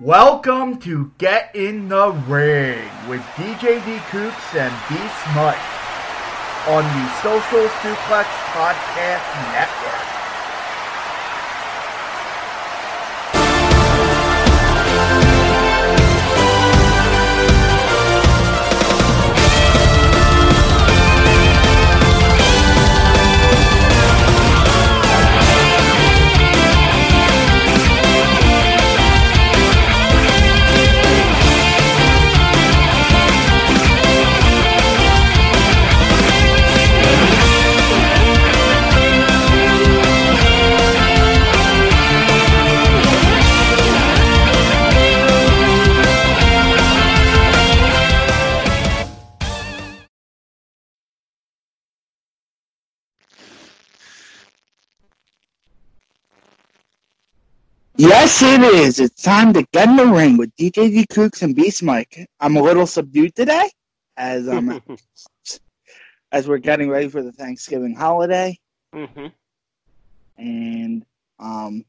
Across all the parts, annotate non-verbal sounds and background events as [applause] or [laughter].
Welcome to Get in the Ring with DJ D Cooks and B Smut on the Social Suplex Podcast Network. Yes, it is. It's time to get in the ring with DJ D Cooks and Beast Mike. I'm a little subdued today as um [laughs] as we're getting ready for the Thanksgiving holiday, Mm-hmm. and um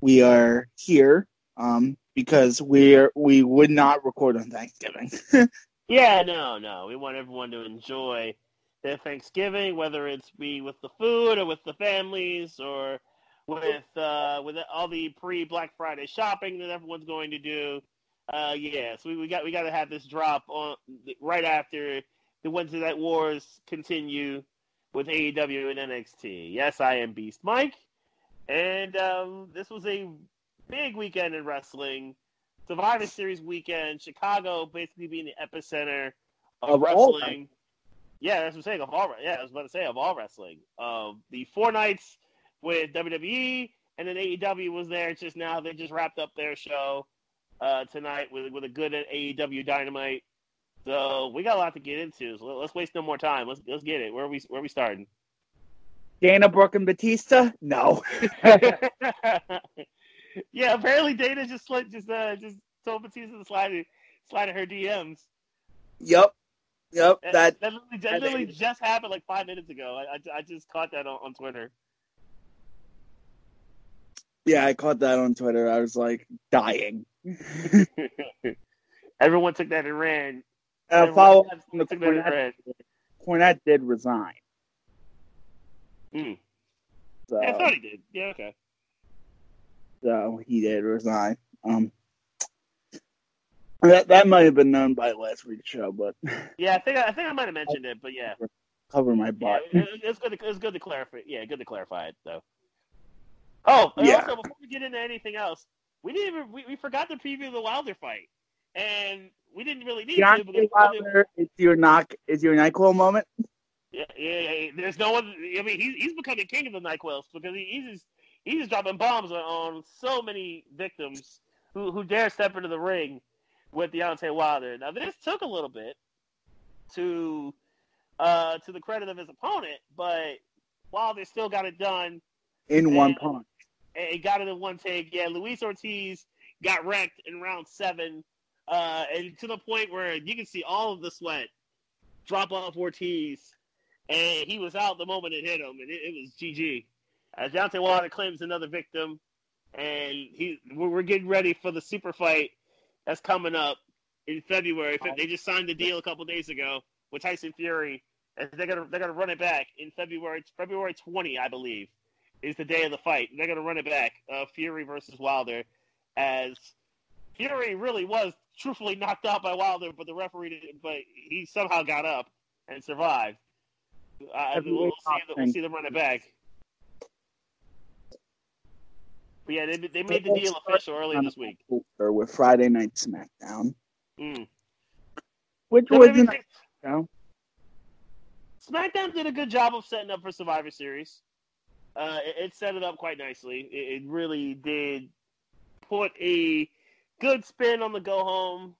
we are here um because we're we would not record on Thanksgiving. [laughs] Yeah, no, no. We want everyone to enjoy their Thanksgiving, whether it's be with the food or with the families or with uh, with all the pre Black Friday shopping that everyone's going to do. Uh, yeah, so we, we got we got to have this drop on right after the Wednesday Night Wars continue with AEW and NXT. Yes, I am Beast Mike, and um, this was a big weekend in wrestling. Survivor Series weekend, Chicago basically being the epicenter of, Of wrestling. Yeah, that's what I'm saying. Of all, yeah, I was about to say of all wrestling. Um, the four nights with WWE and then AEW was there it's just now. They just wrapped up their show uh, tonight with with a good AEW Dynamite. So we got a lot to get into. So let's waste no more time. Let's let's get it. Where are we where are we starting? Dana Brooke and Batista? No. [laughs] yeah, apparently Dana just slid, just uh, just told Batista to slide slide her DMs. yep. Yep. That That that literally, that literally just happened like five minutes ago. I, I, I just caught that on, on Twitter. Yeah, I caught that on Twitter. I was like dying. [laughs] Everyone took that and ran. Uh, follow up from the Took that and Cornette. Cornette did resign. Mm. So, Yeah, I thought he did. Yeah, okay. so he did resign. Um, that that might have been known by last week's show, but [laughs] Yeah, I think I think I might have mentioned it, but yeah, cover my butt. it, it's good. To, it's good to clarify. Yeah, good to clarify it though. Oh, and Yeah. also before we get into anything else, we didn't even we, we forgot to preview the Wilder fight, and we didn't really need to. Deontay Because, Wilder is your knock is your Nyquil moment. yeah, yeah, yeah, there's no one. I mean, he's he's becoming king of the Nyquils because he, he's just he's just dropping bombs on, on so many victims who who dare step into the ring with Deontay Wilder. Now this took a little bit to uh to the credit of his opponent, but Wilder still got it done. in one punch. He got it in one take. Yeah, Luis Ortiz got wrecked in round seven, uh, and to the point where you can see all of the sweat drop off Ortiz, and he was out the moment it hit him, and it, it was GG. As Deontay Wilder claims another victim, and he we're getting ready for the super fight that's coming up in February. They just signed the deal a couple days ago with Tyson Fury, and they're gonna they're gonna run it back in February February 20, I believe is the day of the fight. They're going to run it back. Uh, Fury versus Wilder, as Fury really was truthfully knocked out by Wilder, but the referee didn't. But he somehow got up and survived. Uh, we'll, see. We'll see them run it back. But yeah, they, they made the deal official earlier this week. Or with Friday Night SmackDown, Mm. which was WWE a nice show. SmackDown did a good job of setting up for Survivor Series. Uh, it, it set it up quite nicely. It, it really did put a good spin on the go home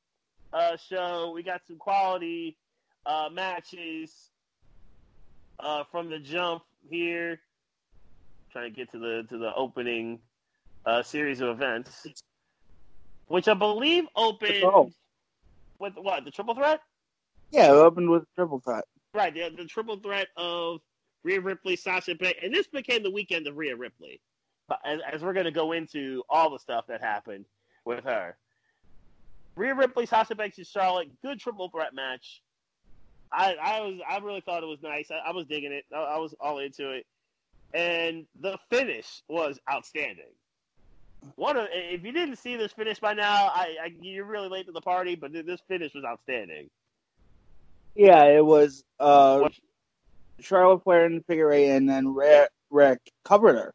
uh, show. We got some quality uh, matches uh, from the jump here. Trying to get to the to the opening uh, series of events, which I believe opened Oh. with what the triple threat. Yeah, it opened with triple threat. Right, the, the triple threat of Rhea Ripley, Sasha Banks, and this became the weekend of Rhea Ripley. As, as we're going to go into all the stuff that happened, with her. Rhea Ripley, Sasha Banks, and Charlotte, good triple threat match. I, I was I really thought it was nice. I, I was digging it. I, I was all into it, and the finish was outstanding. One of if you didn't see this finish by now, I, I you're really late to the party. But this finish was outstanding. Yeah, it was uh, Charlotte Flair in the figure eight, and then Rick covered her.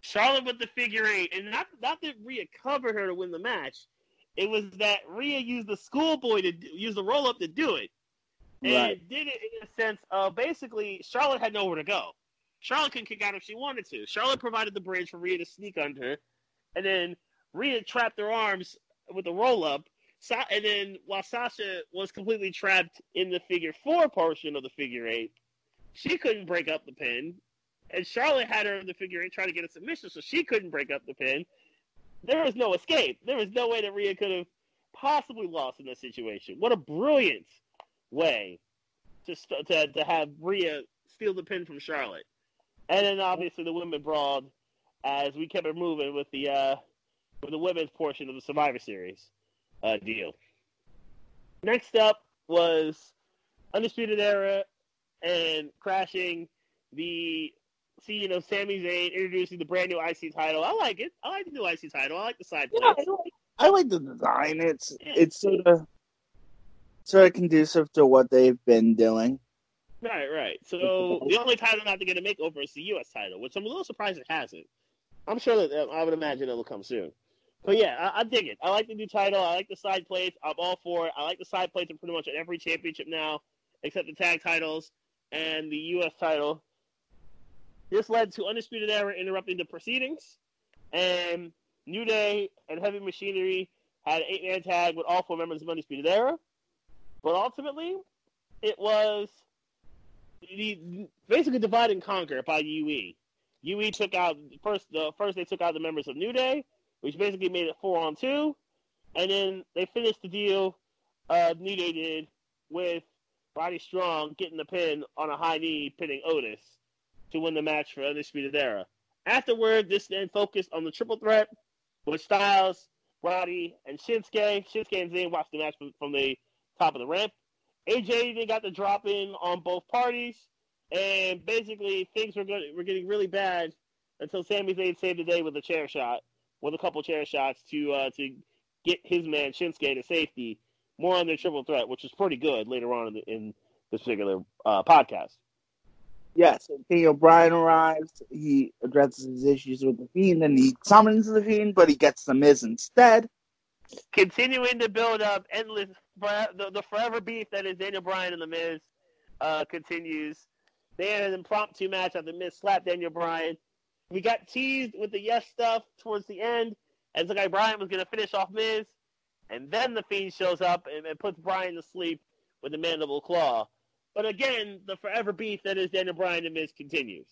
Charlotte with the figure eight, and not not that Rhea covered her to win the match. It was that Rhea used the schoolboy to use the roll up to do it, and right. did it in a sense of basically Charlotte had nowhere to go. Charlotte can kick out if she wanted to. Charlotte provided the bridge for Rhea to sneak under, and then Rhea trapped her arms with the roll up. And then while Sasha was completely trapped in the figure four portion of the figure eight, she couldn't break up the pin and Charlotte had her in the figure eight trying to get a submission, so she couldn't break up the pin. There was no escape. There was no way that Rhea could have possibly lost in this situation. What a brilliant way to to to have Rhea steal the pin from Charlotte, and then obviously the women brawled as we kept it moving with the uh, with the women's portion of the Survivor Series uh, deal. Next up was Undisputed Era and crashing the see, you know, Sami Zayn introducing the brand new IC title. I like it. I like the new IC title. I like the side yeah, I, like, I like the design. It's yeah. it's sort of sort of conducive to what they've been doing. Right, right. So the only title not to get a makeover is the U.S. title, which I'm a little surprised it hasn't. I'm sure that I would imagine it'll come soon. But yeah, I, I, dig it. I like the new title. I like the side plates. I'm all for it. I like the side plates in pretty much every championship now, except the tag titles and the U.S. title. This led to Undisputed Era interrupting the proceedings, and New Day and Heavy Machinery had an eight-man tag with all four members of Undisputed Era. But ultimately, it was the, basically divide and conquer by UE. UE took out first. The first they took out the members of New Day, which basically made it four on two, and then they finished the deal. Uh, New Day did with Roddy Strong getting the pin on a high knee, pinning Otis to win the match for Undisputed Era. Afterward, this then focused on the triple threat with Styles, Roddy, and Shinsuke. Shinsuke and Zayn watched the match from, the top of the ramp. AJ then got the drop in on both parties, and basically things were, were getting really bad until Sami Zayn saved the day with a chair shot, with a couple chair shots to uh, to get his man Shinsuke to safety. More on their triple threat, which is pretty good later on in, the, in this particular uh, podcast. Yes, King O'Brien arrives. He addresses his issues with the Fiend, and he summons the Fiend, but he gets the Miz instead. Continuing to build up endless the, the forever beef that is Daniel Bryan and the Miz uh, continues. They had an impromptu match at the Miz slapped Daniel Bryan. We got teased with the yes stuff towards the end, as the guy Bryan was going to finish off Miz, and then the Fiend shows up and, and puts Bryan to sleep with the mandible claw. But again, the forever beef that is Daniel Bryan and Miz continues.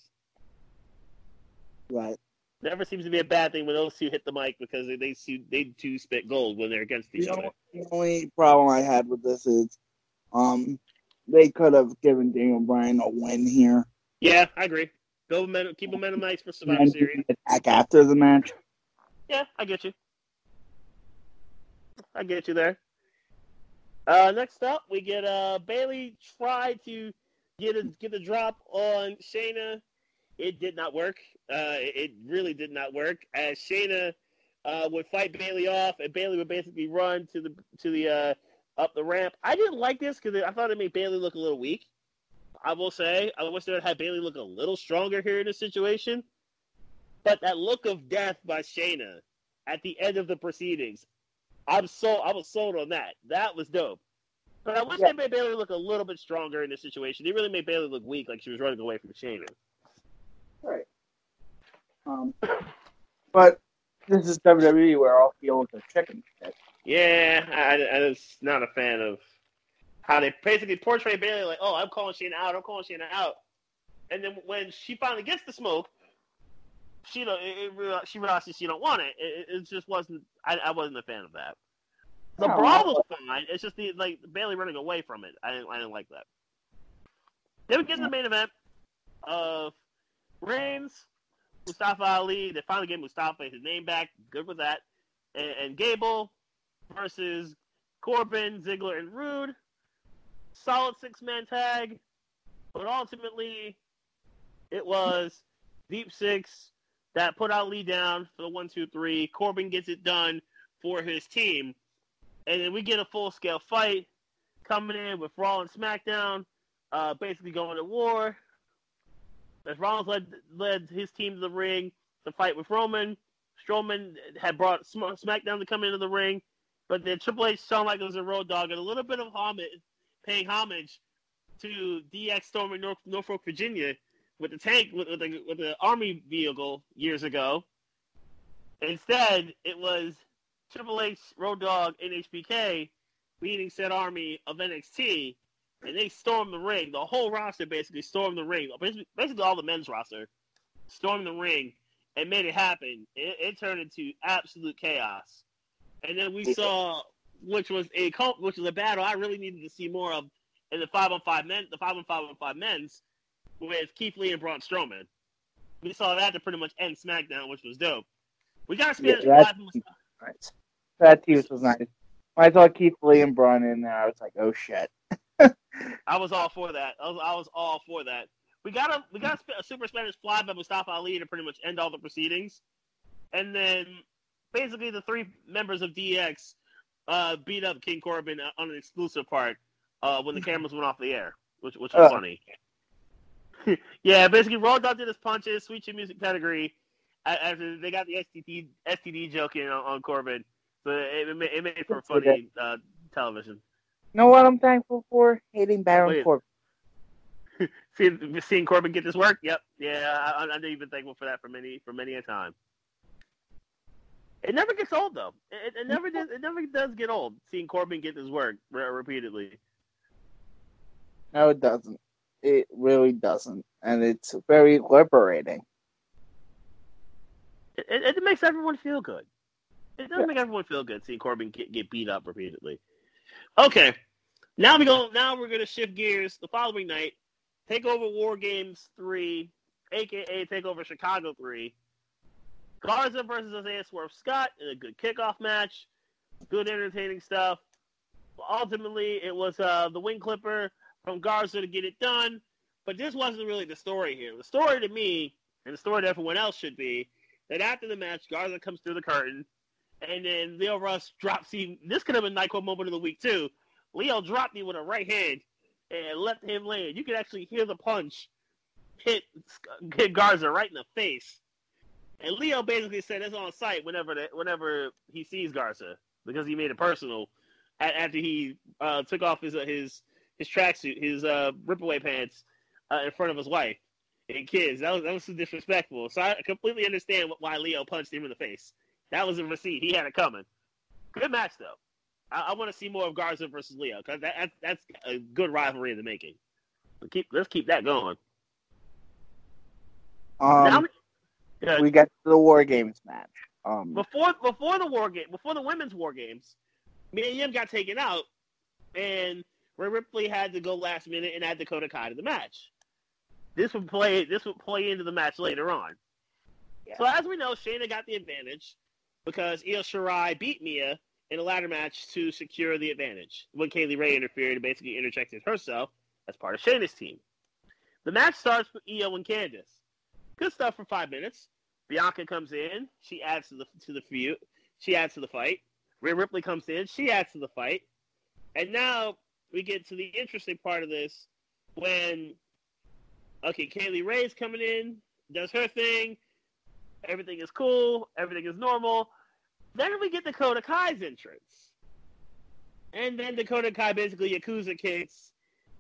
Right. Never seems to be a bad thing when those two hit the mic because they they, they two spit gold when they're against each the other. the only problem I had with this is, um, they could have given Daniel Bryan a win here. Yeah, I agree. Go momentum, keep momentum nice for Survivor Series. Attack after the match. Yeah, I get you. I get you there. Uh, next up, we get uh, Bayley tried to get a get a drop on Shayna. It did not work. Uh, it really did not work. As Shayna uh, would fight Bayley off, and Bayley would basically run to the to the uh, up the ramp. I didn't like this because I thought it made Bayley look a little weak. I will say I wish they would have Bayley look a little stronger here in this situation. But that look of death by Shayna at the end of the proceedings, I'm so I was sold on that. That was dope. But I wish yeah. they made Bayley look a little bit stronger in this situation. They really made Bayley look weak, like she was running away from Shayna. Right. Um, [coughs] but this is WWE where all feels are chicken. Yeah, I, I was not a fan of how they basically portray Bayley like, "Oh, I'm calling Shayna out. I'm calling Shayna out," and then when she finally gets the smoke, she don't, it, it, she realizes she don't want it. It, it just wasn't. I, I, wasn't a fan of that. The oh, brawl was fine. It's just the like Bayley running away from it. I didn't. I didn't like that. Then we get to the main event of Reigns, Mustafa Ali. They finally get Mustafa his name back. Good with that. and, and Gable versus Corbin, Ziggler, and Roode. Solid six man tag, but ultimately it was Deep Six that put Ali down for the one, two, three. Corbin gets it done for his team, and then we get a full scale fight coming in with Raw and SmackDown, uh, basically going to war. As Rollins led led his team to the ring to fight with Roman, Strowman had brought SmackDown to come into the ring, but then Triple H sounded like it was a road dog and a little bit of homage, paying homage to DX storming North, Norfolk, Virginia with the tank with, with, the, with the army vehicle years ago. Instead, it was Triple H, Road Dog, and HBK leading said army of NXT, and they stormed the ring. The whole roster basically stormed the ring. Basically, all the men's roster stormed the ring and made it happen. It, it turned into absolute chaos. And then we saw, which was a which was a battle I really needed to see more of in the five on five men, the five on five on five men's with Keith Lee and Braun Strowman. We saw that to pretty much end SmackDown, which was dope. We got Spanish yeah, that, right. That tease was nice. When I saw Keith Lee and Braun in there, I was like, "Oh shit." [laughs] I was all for that. I was, I was all for that. We got a we got a super Spanish fly by Mustafa Ali to pretty much end all the proceedings, and then basically the three members of DX uh, beat up King Corbin on an exclusive part uh, when the cameras went off the air, which which was uh. funny. [laughs] yeah, basically Road Dog did his punches, Sweet Chin Music pedigree. After they got the STD STD joke in on, on Corbin, so it, it, made, it made for funny uh, television. You know what I'm thankful for? Hating Baron Corbin. [laughs] seeing, seeing Corbin get this work. Yep, yeah, I, I know you've been thankful for that for many for many a time. It never gets old though. It, it never does. It never does get old seeing Corbin get his work repeatedly. No, it doesn't. It really doesn't, and it's very liberating. It, it, it makes everyone feel good. It does yeah. make everyone feel good seeing Corbin get, get beat up repeatedly. Okay, now we go. Now we're gonna shift gears. The following night, take over War Games three, aka take over Chicago three. Garza versus Isaiah Swerve Scott in a good kickoff match. Good entertaining stuff. But Ultimately, it was uh, the wing clipper from Garza to get it done. But this wasn't really the story here. The story to me, and the story to everyone else should be, that after the match, Garza comes through the curtain, and then Lio Rush drops him. This could have been Nyquil moment of the week, too. Lio dropped him with a right hand and left him land. You could actually hear the punch hit, hit Garza right in the face. And Lio basically said it's on site whenever the, whenever he sees Garza because he made it personal after he uh, took off his uh, his his tracksuit, his uh, ripaway pants uh, in front of his wife and kids. That was that was so disrespectful. So I completely understand why Lio punched him in the face. That was a receipt. He had it coming. Good match though. I, I want to see more of Garza versus Lio because that, that, that's a good rivalry in the making. keep let's keep that going. Um, now, yeah. we got the War Games match. Um, before before the War Game before the women's War Games, Mia Yim got taken out, and Rhea Ripley had to go last minute and add Dakota Kai to the match. This would play this would play into the match later on. Yeah. So as we know, Shayna got the advantage because Io Shirai beat Mia in a ladder match to secure the advantage when Kay Lee Ray interfered and basically interjected herself as part of Shayna's team. The match starts with Io and Candice. Good stuff for five minutes. Bianca comes in. She adds to the to the feud. She adds to the fight. Rhea Ripley comes in. She adds to the fight. And now we get to the interesting part of this when okay, Kay Lee Ray's coming in, does her thing. Everything is cool. Everything is normal. Then we get Dakota Kai's entrance. And then Dakota Kai basically Yakuza kicks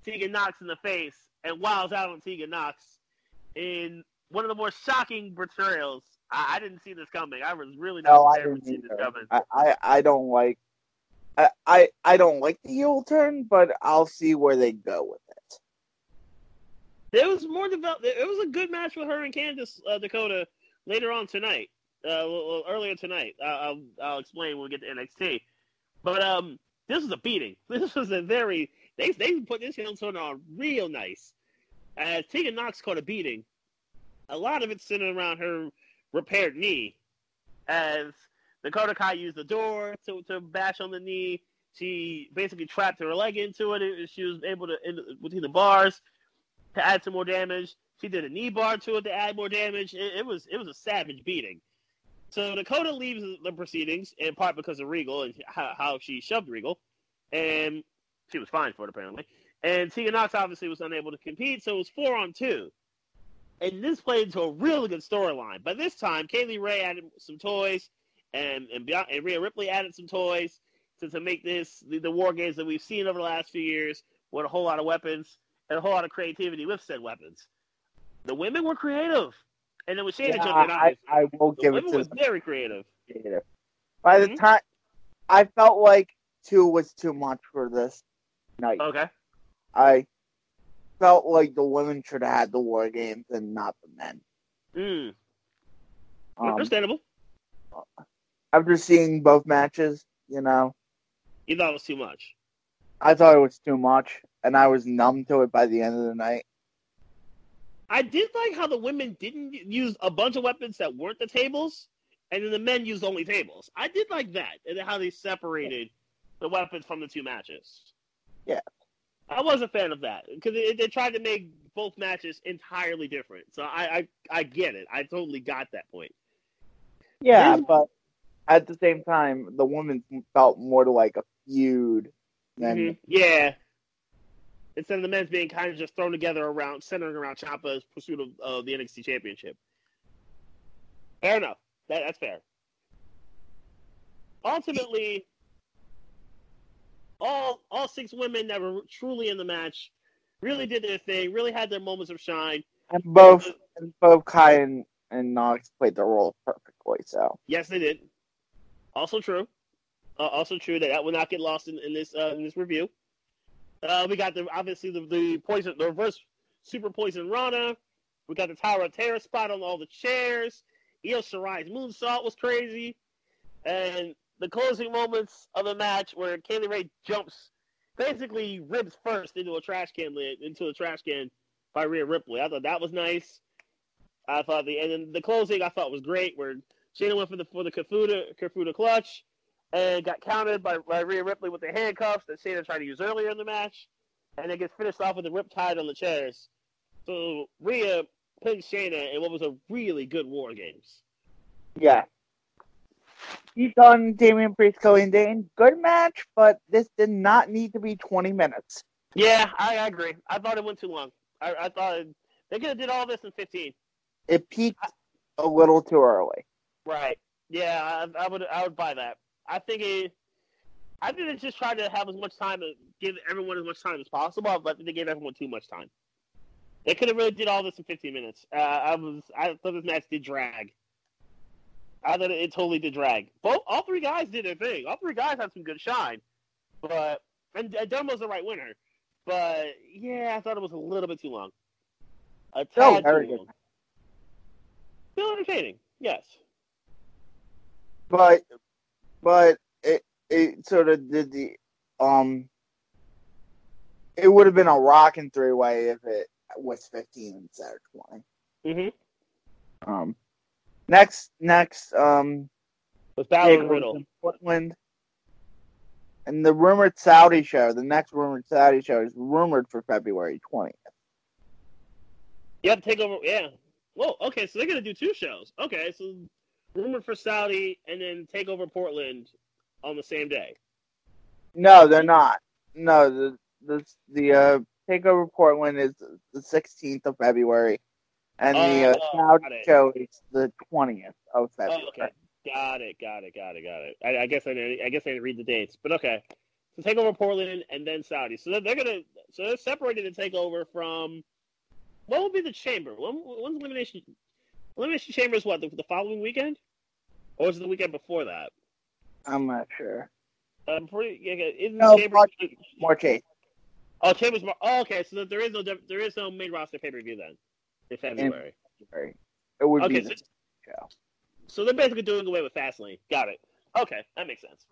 Tegan Nox in the face and wows out on Tegan Nox in one of the more shocking betrayals. I, I didn't see this coming. I was really not no, I didn't see this coming. I, I, I don't like I, I I don't like the heel turn, but I'll see where they go with it. There was more develop. It was a good match with her and Candice uh, Dakota later on tonight. Uh, well, earlier tonight. Uh, I'll I'll explain when we get to NXT. But um, this was a beating. [laughs] This was a very they they put this heel turn on real nice. As Tegan Nox caught a beating, a lot of it centered around her repaired knee, as Dakota Kai used the door to, to bash on the knee. She basically trapped her leg into it. And She was able to, in, between the bars, to add some more damage. She did a knee bar to it to add more damage. It, it was it was a savage beating. So Dakota leaves the proceedings in part because of Regal and how, how she shoved Regal, and she was fine for it apparently. And Tegan Nox obviously was unable to compete, so it was four on two. And this played into a really good storyline. By this time, Kay Lee Ray added some toys, and and, and Rhea Ripley added some toys to, to make this the, the war games that we've seen over the last few years with a whole lot of weapons and a whole lot of creativity with said weapons. The women were creative, and it was Shayna Yeah, jumping I. I will The give it women to was very creative. creative. By the Mhm. time I felt like two was too much for this night. Okay. I felt like the women should have had the war games and not the men. Mm. Um, Understandable. after seeing both matches, you know, You thought it was too much. I thought it was too much, and I was numb to it by the end of the night. I did like how the women didn't use a bunch of weapons that weren't the tables, and then the men used only tables. I did like that, and how they separated the weapons from the two matches. Yeah. I was a fan of that because they, tried to make both matches entirely different. So I, I I get it. I totally got that point. Yeah, but at the same time, the women felt more to like a feud than Mhm. Yeah. Instead of the men's being kind of just thrown together around, centering around Ciampa's pursuit of uh, the NXT Championship. Fair enough. That, that's fair. Ultimately, all all six women that were truly in the match really did their thing, really had their moments of shine. and both and both Kai and, and Nox played their role perfectly. So Yes, they did. Also true. Uh, also true that that will not get lost in, in this uh, in this review. Uh, we got the obviously the, the poison, the reverse super poison Rana. We got the Tower of Terror spot on all the chairs. Io Shirai's moonsault was crazy, and the closing moments of the match where Kay Lee Ray jumps, basically ribs first into a trash can lid, into a trash can by Rhea Ripley. I thought that was nice. I thought the and then the closing I thought was great where Shayna went for the for the Kirifuda Kirifuda clutch and got countered by, by Rhea Ripley with the handcuffs that Shayna tried to use earlier in the match, and it gets finished off with the riptide on the chairs. So Rhea pinned Shayna in what was a really good War Games. yeah, he's on Damian Priest, Cody, and Dain. Good match, but this did not need to be twenty minutes. Yeah, I, I agree. I thought it went too long. I, I thought they could have did all this in 15. It peaked a little too early. Right. Yeah, I, I would I would buy that. I think it. I think they just tried to have as much time to give everyone as much time as possible, I but they gave everyone too much time. They could have really did all this in 15 minutes. Uh, I was I thought this match did drag. I thought it, totally did drag. Both all three guys did their thing. All three guys had some good shine, but and, and Dunn the right winner. But yeah, I thought it was a little bit too long. A tad very too good. long. Still entertaining, yes. but but it it sort of did the um it would have been a rocking three way if it was fifteen instead of twenty. Mm-hmm. Um next next um With Balor and takeover Riddle. Portland. And the rumored Saudi show, the next rumored Saudi show is rumored for February twentieth. Yep, take over. Yeah. Whoa. Okay, so they're gonna do two shows. Okay, so rumored for Saudi and then take over Portland on the same day. No, they're not. No, the the the uh, takeover Portland is the sixteenth of February, and the uh, Oh, show is the twentieth of Oh, February. okay. Got it. Got it. Got it. Got it. I, I guess I didn't, I guess I didn't read the dates, but okay. So take over Portland and then Saudi. So they're, gonna so they're separated to take over from what will be the chamber? When, when's elimination? Elimination chamber is what the, the following weekend, or is it the weekend before that? I'm not sure. I'm pretty. Yeah, isn't No, chamber? March- March eighth. Oh, Chambers. Mar- Oh, okay. So there is no there is no main roster pay per view then in February. It would Okay, be so, show. so they're basically doing away with Fastlane. Got it. Okay, that makes sense.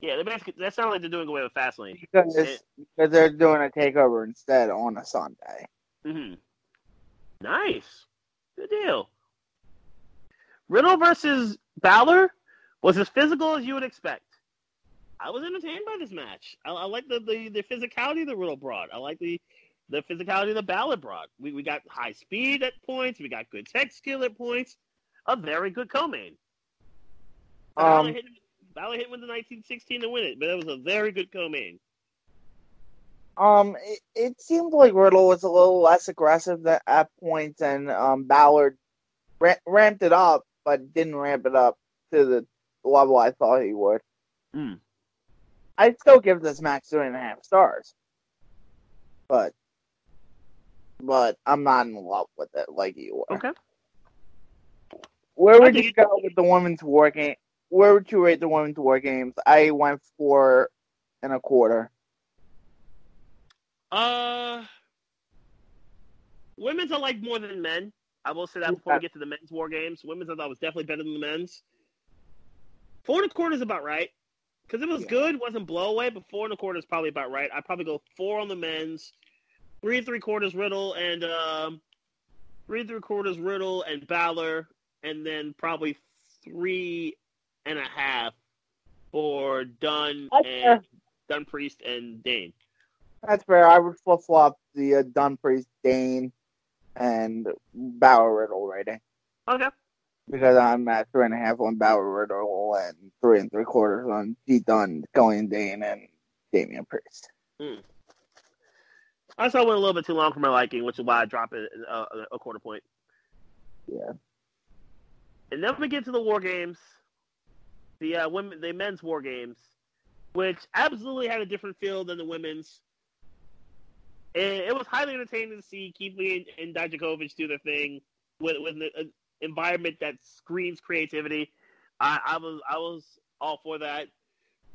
Yeah, they're basically that sounds like they're doing away with Fastlane. because It- because they're doing a takeover instead on a Sunday. Mm-hmm. Nice. Good deal. Riddle versus Balor Was as physical as you would expect. I was entertained by this match. I, I like the, the, the physicality the Riddle brought. I like the the physicality of the Balor brought. We, we got high speed at points. We got good tech skill at points. A very good co-main. Um, hit, Balor hit with the 1916 to win it, but it was a very good co-main. Um, it, it seemed like Riddle was a little less aggressive at points, and um, Balor ra- ramped it up, but didn't ramp it up to the level I thought he would. Mm. I'd still give this match three and a half stars, but but I'm not in love with it like you were. Okay. Where would you go with the women's war game? Where would you rate the women's war games? I went four and a quarter. Uh, women's I like more than men. I will say that before we get to the men's war games. Women's I thought was definitely better than the men's. Four and a quarter is about right. Because it was Yeah. good, wasn't blow away, but four and a quarter is probably about right. I'd probably go four on the men's, three and three quarters Riddle, and um, three and three quarters Riddle and Balor, and then probably three and a half for Dunne That's and fair. Dunne Priest and Dain. That's fair. I would flip flop the uh, Dunne Priest, Dain, and Balor Riddle rating Okay. because I'm at three and a half on Balor Riddle and three and three quarters on D Dunne, Killian Dain, and Damian Priest. I saw it went a little bit too long for my liking, which is why I dropped it uh, a quarter point. Yeah. And then we get to the war games, the uh, women, the men's war games, which absolutely had a different feel than the women's. And it was highly entertaining to see Keith and, and Dijakovic do their thing with with an environment that screams creativity. I, I was I was all for that.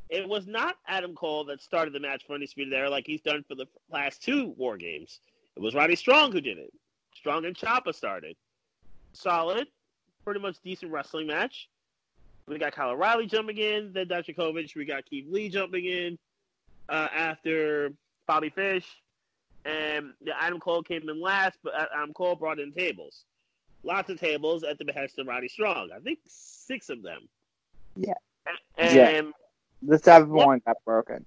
It was not Adam Cole that started the match for Undisputed Era like he's done for the last two War Games. It was Roddy Strong who did it. Strong and Ciampa started. Solid, pretty much decent wrestling match. We got Kyle O'Reilly jumping in, then Dijakovic. We got Keith Lee jumping in uh, after Bobby Fish. And the Adam Cole came in last, but Adam Cole brought in tables. Lots of tables at the behest of Roddy Strong. I think six of them. Yeah. And Yeah. The seventh Yep. one got broken.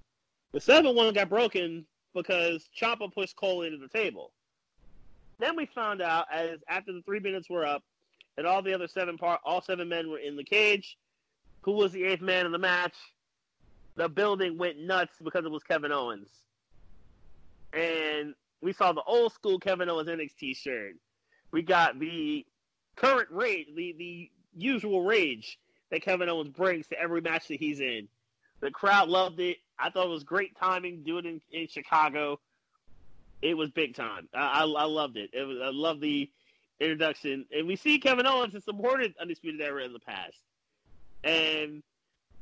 the seventh one got broken because Ciampa pushed Cole into the table. Then we found out as after the three minutes were up, and all the other seven part, all seven men were in the cage. Who was the eighth man in the match? The building went nuts because it was Kevin Owens, and we saw the old school Kevin Owens NXT shirt. We got the current rage, the the usual rage that Kevin Owens brings to every match that he's in. The crowd loved it. I thought it was great timing Do it in, in Chicago. It was big time. I, I, I loved it. it was, I love the introduction. And we see Kevin Owens has supported Undisputed Era in the past. And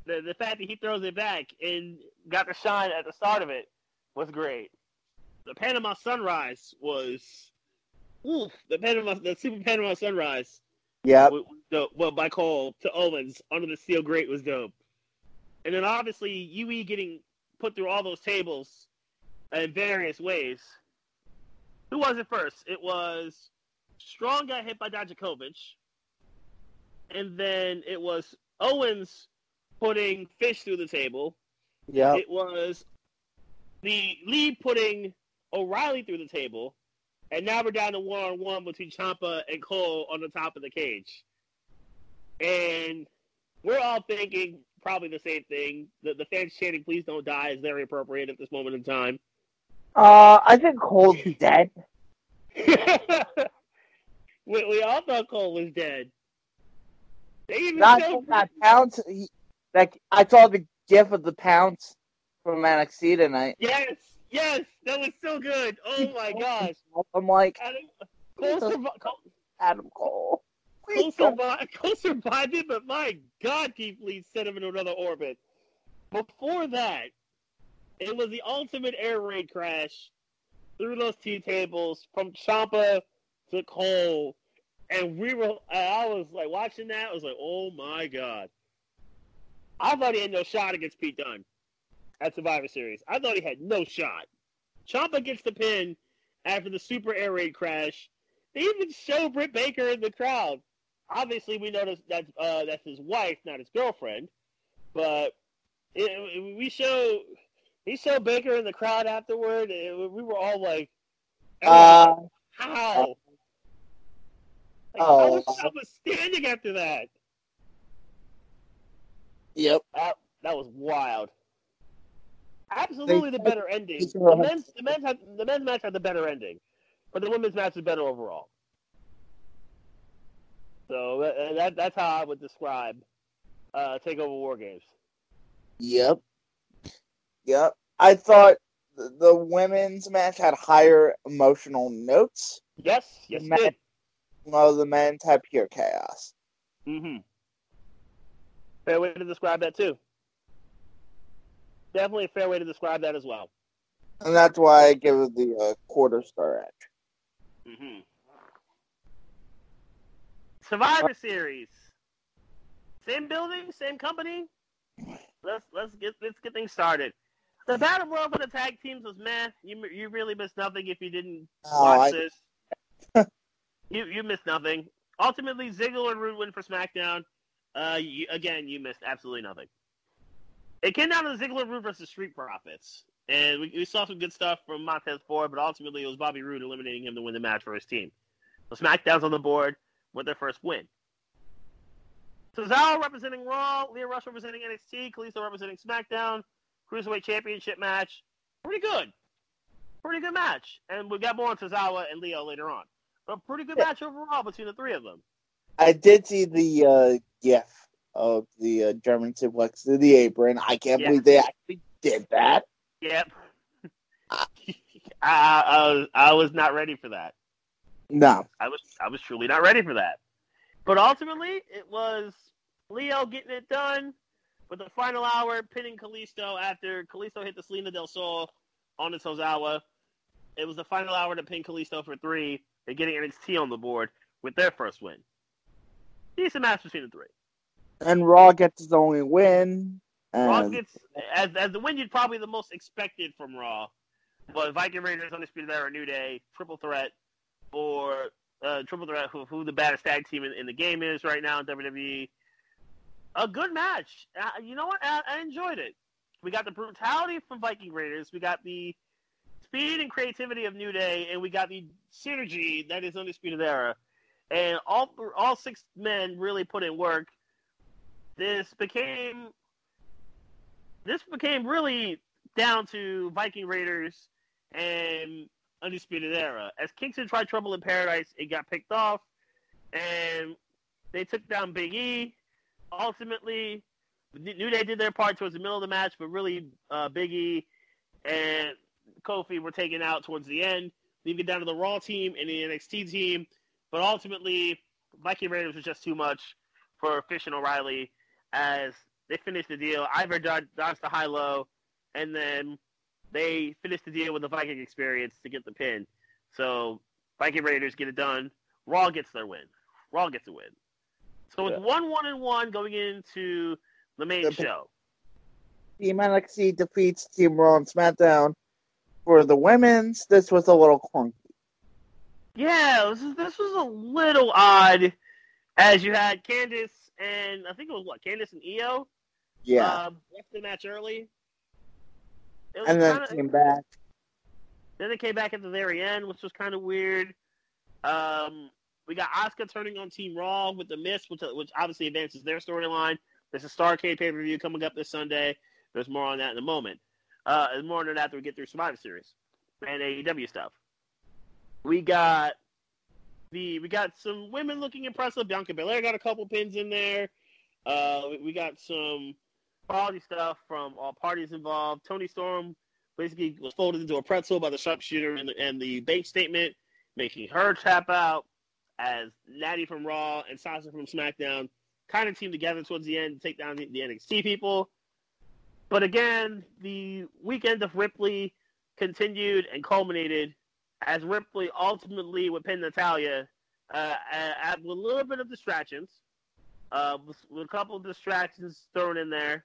the, the fact that he throws it back and got the shine at the start of it was great. The Panama Sunrise was, oof, the Panama, the Super Panama Sunrise Yeah, well, by Cole to Owens under the steel grate was dope. And then obviously UE getting put through all those tables in various ways. Who was it first? It was Strong got hit by Dijakovic. And then it was Owens putting Fish through the table. Yeah. It was the lead putting O'Reilly through the table, and now we're down to one on one between Ciampa and Cole on the top of the cage. And we're all thinking probably the same thing. The, the fans chanting "Please don't die" is very appropriate at this moment in time. Uh, I think Cole's dead. [laughs] we, we all thought Cole was dead. They even Not that pounce. He, like I saw the gif of the pounce from NXT tonight. Yes, yes, that was so good. Oh my gosh, I'm like Adam, Cole, [laughs] Adam Cole. Cole, Please don't- survived, [laughs] Cole but my God, Keith Lee sent him into another orbit. Before that, it was the ultimate air raid crash through those two tables from Ciampa to Cole, and we were. I was like watching that. I was like, oh my God. I thought he had no shot against Pete Dunne at Survivor Series. I thought he had no shot. Ciampa gets the pin after the super air raid crash. They even show Britt Baker in the crowd. Obviously we noticed that uh, that's his wife, not his girlfriend. But it, it, we show he showed Baker in the crowd afterward. And we were all like, Uh, "How?" Like, Oh. I was, I was standing after that. yep. That that was wild. Absolutely the better ending. The men's the men's had, the men's match had the better ending, but the women's match is better overall. So uh, that that's how I would describe uh, Takeover War Games. Yep. Yep. I thought the, women's match had higher emotional notes, Yes, yes, Ma- it did. while the men's had pure chaos. Mm-hmm. Fair way to describe that too. Definitely a fair way to describe that as well. And that's why I give it the uh, quarter star edge. Mm-hmm. Survivor Series. Same building, same company. Let's let's get let's get things started. The battle royal for the tag teams was meh. You you really missed nothing if you didn't Oh, watch I- this. [laughs] you you missed nothing. Ultimately, Ziggler and Roode win for SmackDown. Uh, you, again, you missed absolutely nothing. It came down to Ziggler Roode versus Street Profits, and we, we saw some good stuff from Montez Ford, but ultimately it was Bobby Roode eliminating him to win the match for his team. So SmackDown's on the board with their first win. Cesaro representing Raw, Lio Rush representing NXT, Kalisto representing SmackDown, Cruiserweight Championship match. Pretty good. Pretty good match. And we got more on Tozawa and Lio later on. But a pretty good Yeah. match overall between the three of them. I did see the uh, gif of the uh, German suplex to the apron. I can't Yeah. believe they actually did that. Yep. [laughs] I, I, was, I was not ready for that. No. I was I was truly not ready for that. But ultimately, it was Lio getting it done with the final hour pinning Kalisto after Kalisto hit the Salida Del Sol on the Tozawa. It was the final hour to pin Kalisto for three and getting NXT on the board with their first win. Decent match between the three. And Raw gets its only win. Raw gets as as the win you'd probably the most expected from Raw. But Viking Raiders, Undisputed Era, New Day, triple threat for uh, triple threat who, who the baddest tag team in, in the game is right now in WWE. A good match. Uh, you know what? I, I enjoyed it. We got the brutality from Viking Raiders. We got the speed and creativity of New Day, and we got the synergy that is Undisputed Era. And all all six men really put in work. This became this became really down to Viking Raiders and Undisputed Era. As Kingston tried Trouble in Paradise, it got picked off, and they took down Big E. Ultimately, New Day did their part towards the middle of the match, but really uh, Big E and Kofi were taken out towards the end, leaving it down to the Raw team and the NXT team. But ultimately, Viking Raiders was just too much for Fish and O'Reilly as they finished the deal. Dodged, dodged the high low, and then they finished the deal with the Viking experience to get the pin. So Viking Raiders get it done. Raw gets their win. Raw gets a win. So it's Yeah. one one and one going into the main The- show. Team NXT defeats Team Raw and SmackDown. For the women's, this was a little clunky. Yeah, this, is, this was a little odd, as you had Candice and I think it was what Candice and Io. Yeah. um, left the match early. It was and then kinda- came back. Then they came back at the very end, which was kind of weird. Um, we got Asuka turning on Team Raw with the Miss, which, which obviously advances their storyline. There's a Starcade pay per view coming up this Sunday. There's more on that in a moment. Uh, more on that after we get through Survivor Series and AEW stuff. We got the we got some women looking impressive. Bianca Belair got a couple pins in there. Uh, we, we got some quality stuff from all parties involved. Toni Storm basically was folded into a pretzel by the sharpshooter and the, and the bank statement, making her tap out as Natty from Raw and Sasha from SmackDown kind of teamed together towards the end to take down the, the NXT people. But again, the weekend of Ripley continued and culminated as Ripley ultimately would pin Natalya uh, a little bit of distractions, uh, with, with a couple of distractions thrown in there,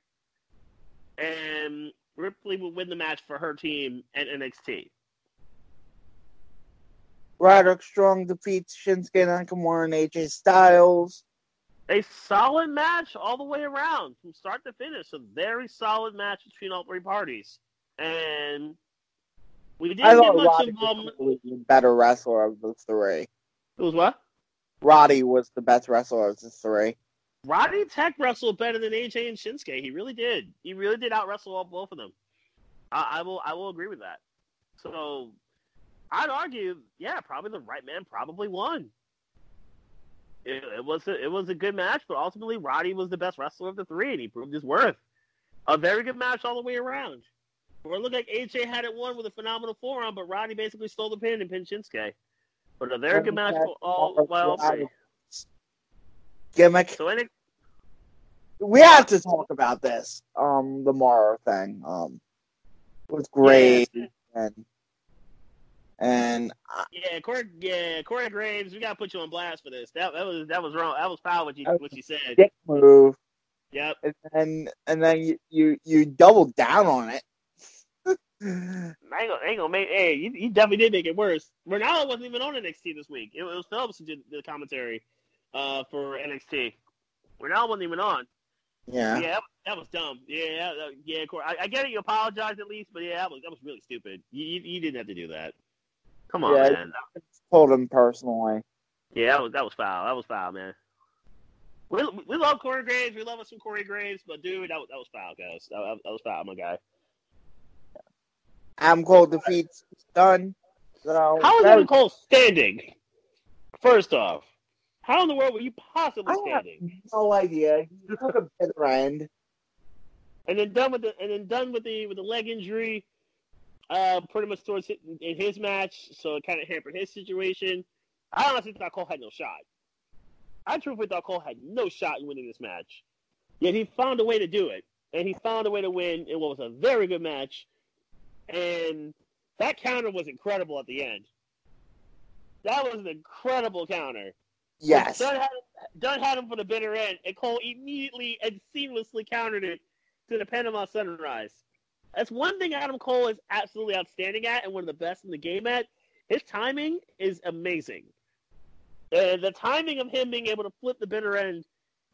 and Ripley would win the match for her team and NXT. Roderick Strong defeats Shinsuke Nakamura and AJ Styles. a solid match all the way around from start to finish. A very solid match between all three parties, and we didn't I get much Roddy was um, the better wrestler of the three. It was what? Roddy was the best wrestler of the three. Roddy Tech wrestled better than AJ and Shinsuke. He really did. He really did out wrestle all both of them. I, I will. I will agree with that. So, I'd argue, yeah, probably the right man probably won. It, it was a, it was a good match, but ultimately Roddy was the best wrestler of the three, and he proved his worth. A very good match all the way around. Where it looked like AJ had it won with a phenomenal forearm, but Roddy basically stole the pin and pinned Shinsuke. But a very good match for all. Well, Gimmick. so any, We have to talk about this. Um, the Mauro thing. Um, was great and and I- Yeah, Corey. Yeah, Corey Graves. We gotta put you on blast for this. That, that was that was wrong. That was foul. What you what you said. dick move, Yep. and then and then you you, you doubled down on it. [laughs] I ain't gonna, ain't gonna make. Hey, you, you definitely did make it worse. Ranallo wasn't even on NXT this week. It, was Phillips who did the commentary uh, for NXT. Ranallo wasn't even on. Yeah. Yeah, that, that was dumb. Yeah, that, yeah. Corey, I, I get it. You apologize at least, but yeah, that was that was really stupid. You you, you didn't have to do that. Come on, Yeah. man. Told him personally. Yeah, that was that was foul. That was foul, man. We, we love Corey Graves. We love us some Corey Graves, but dude, that was that was foul, guys. That, that was foul, my guy. Adam Cole defeats Dunne. So How is Adam Cole standing? First off, how in the world were you possibly I standing? no idea. He took a bitter end. And then Dunne with the and then Dunne with the with the leg injury, uh, pretty much towards his, in his match, so it kind of hampered his situation. I honestly thought Cole had no shot. I truthfully thought Cole had no shot in winning this match. Yet he found a way to do it, and he found a way to win in what was a very good match. And that counter was incredible at the end. That was an incredible counter. Yes. Dunne had, Dunne had him for the bitter end, and Cole immediately and seamlessly countered it to the Panama Sunrise. That's one thing Adam Cole is absolutely outstanding at and one of the best in the game at. His timing is amazing. Uh, the timing of him being able to flip the bitter end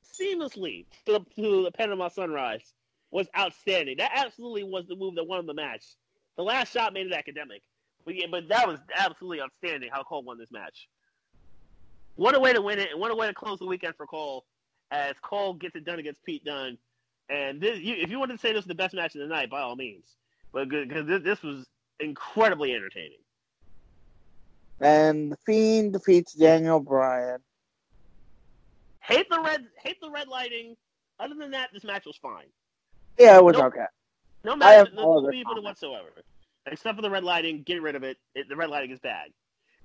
seamlessly to the, to the Panama Sunrise was outstanding. That absolutely was the move that won the match. The last shot made it academic. But, yeah, but that was absolutely outstanding how Cole won this match. What a way to win it, and what a way to close the weekend for Cole, as Cole gets it done against Pete Dunne. And this, you, if you wanted to say this is the best match of the night, by all means, but because this, this was incredibly entertaining. And the Fiend defeats Daniel Bryan. Hate the red, hate the red lighting. Other than that, this match was fine. Yeah, it was Nope. okay. No have no, no no other beef with it comments. whatsoever, except for the red lighting. Get rid of it. it the red lighting is bad.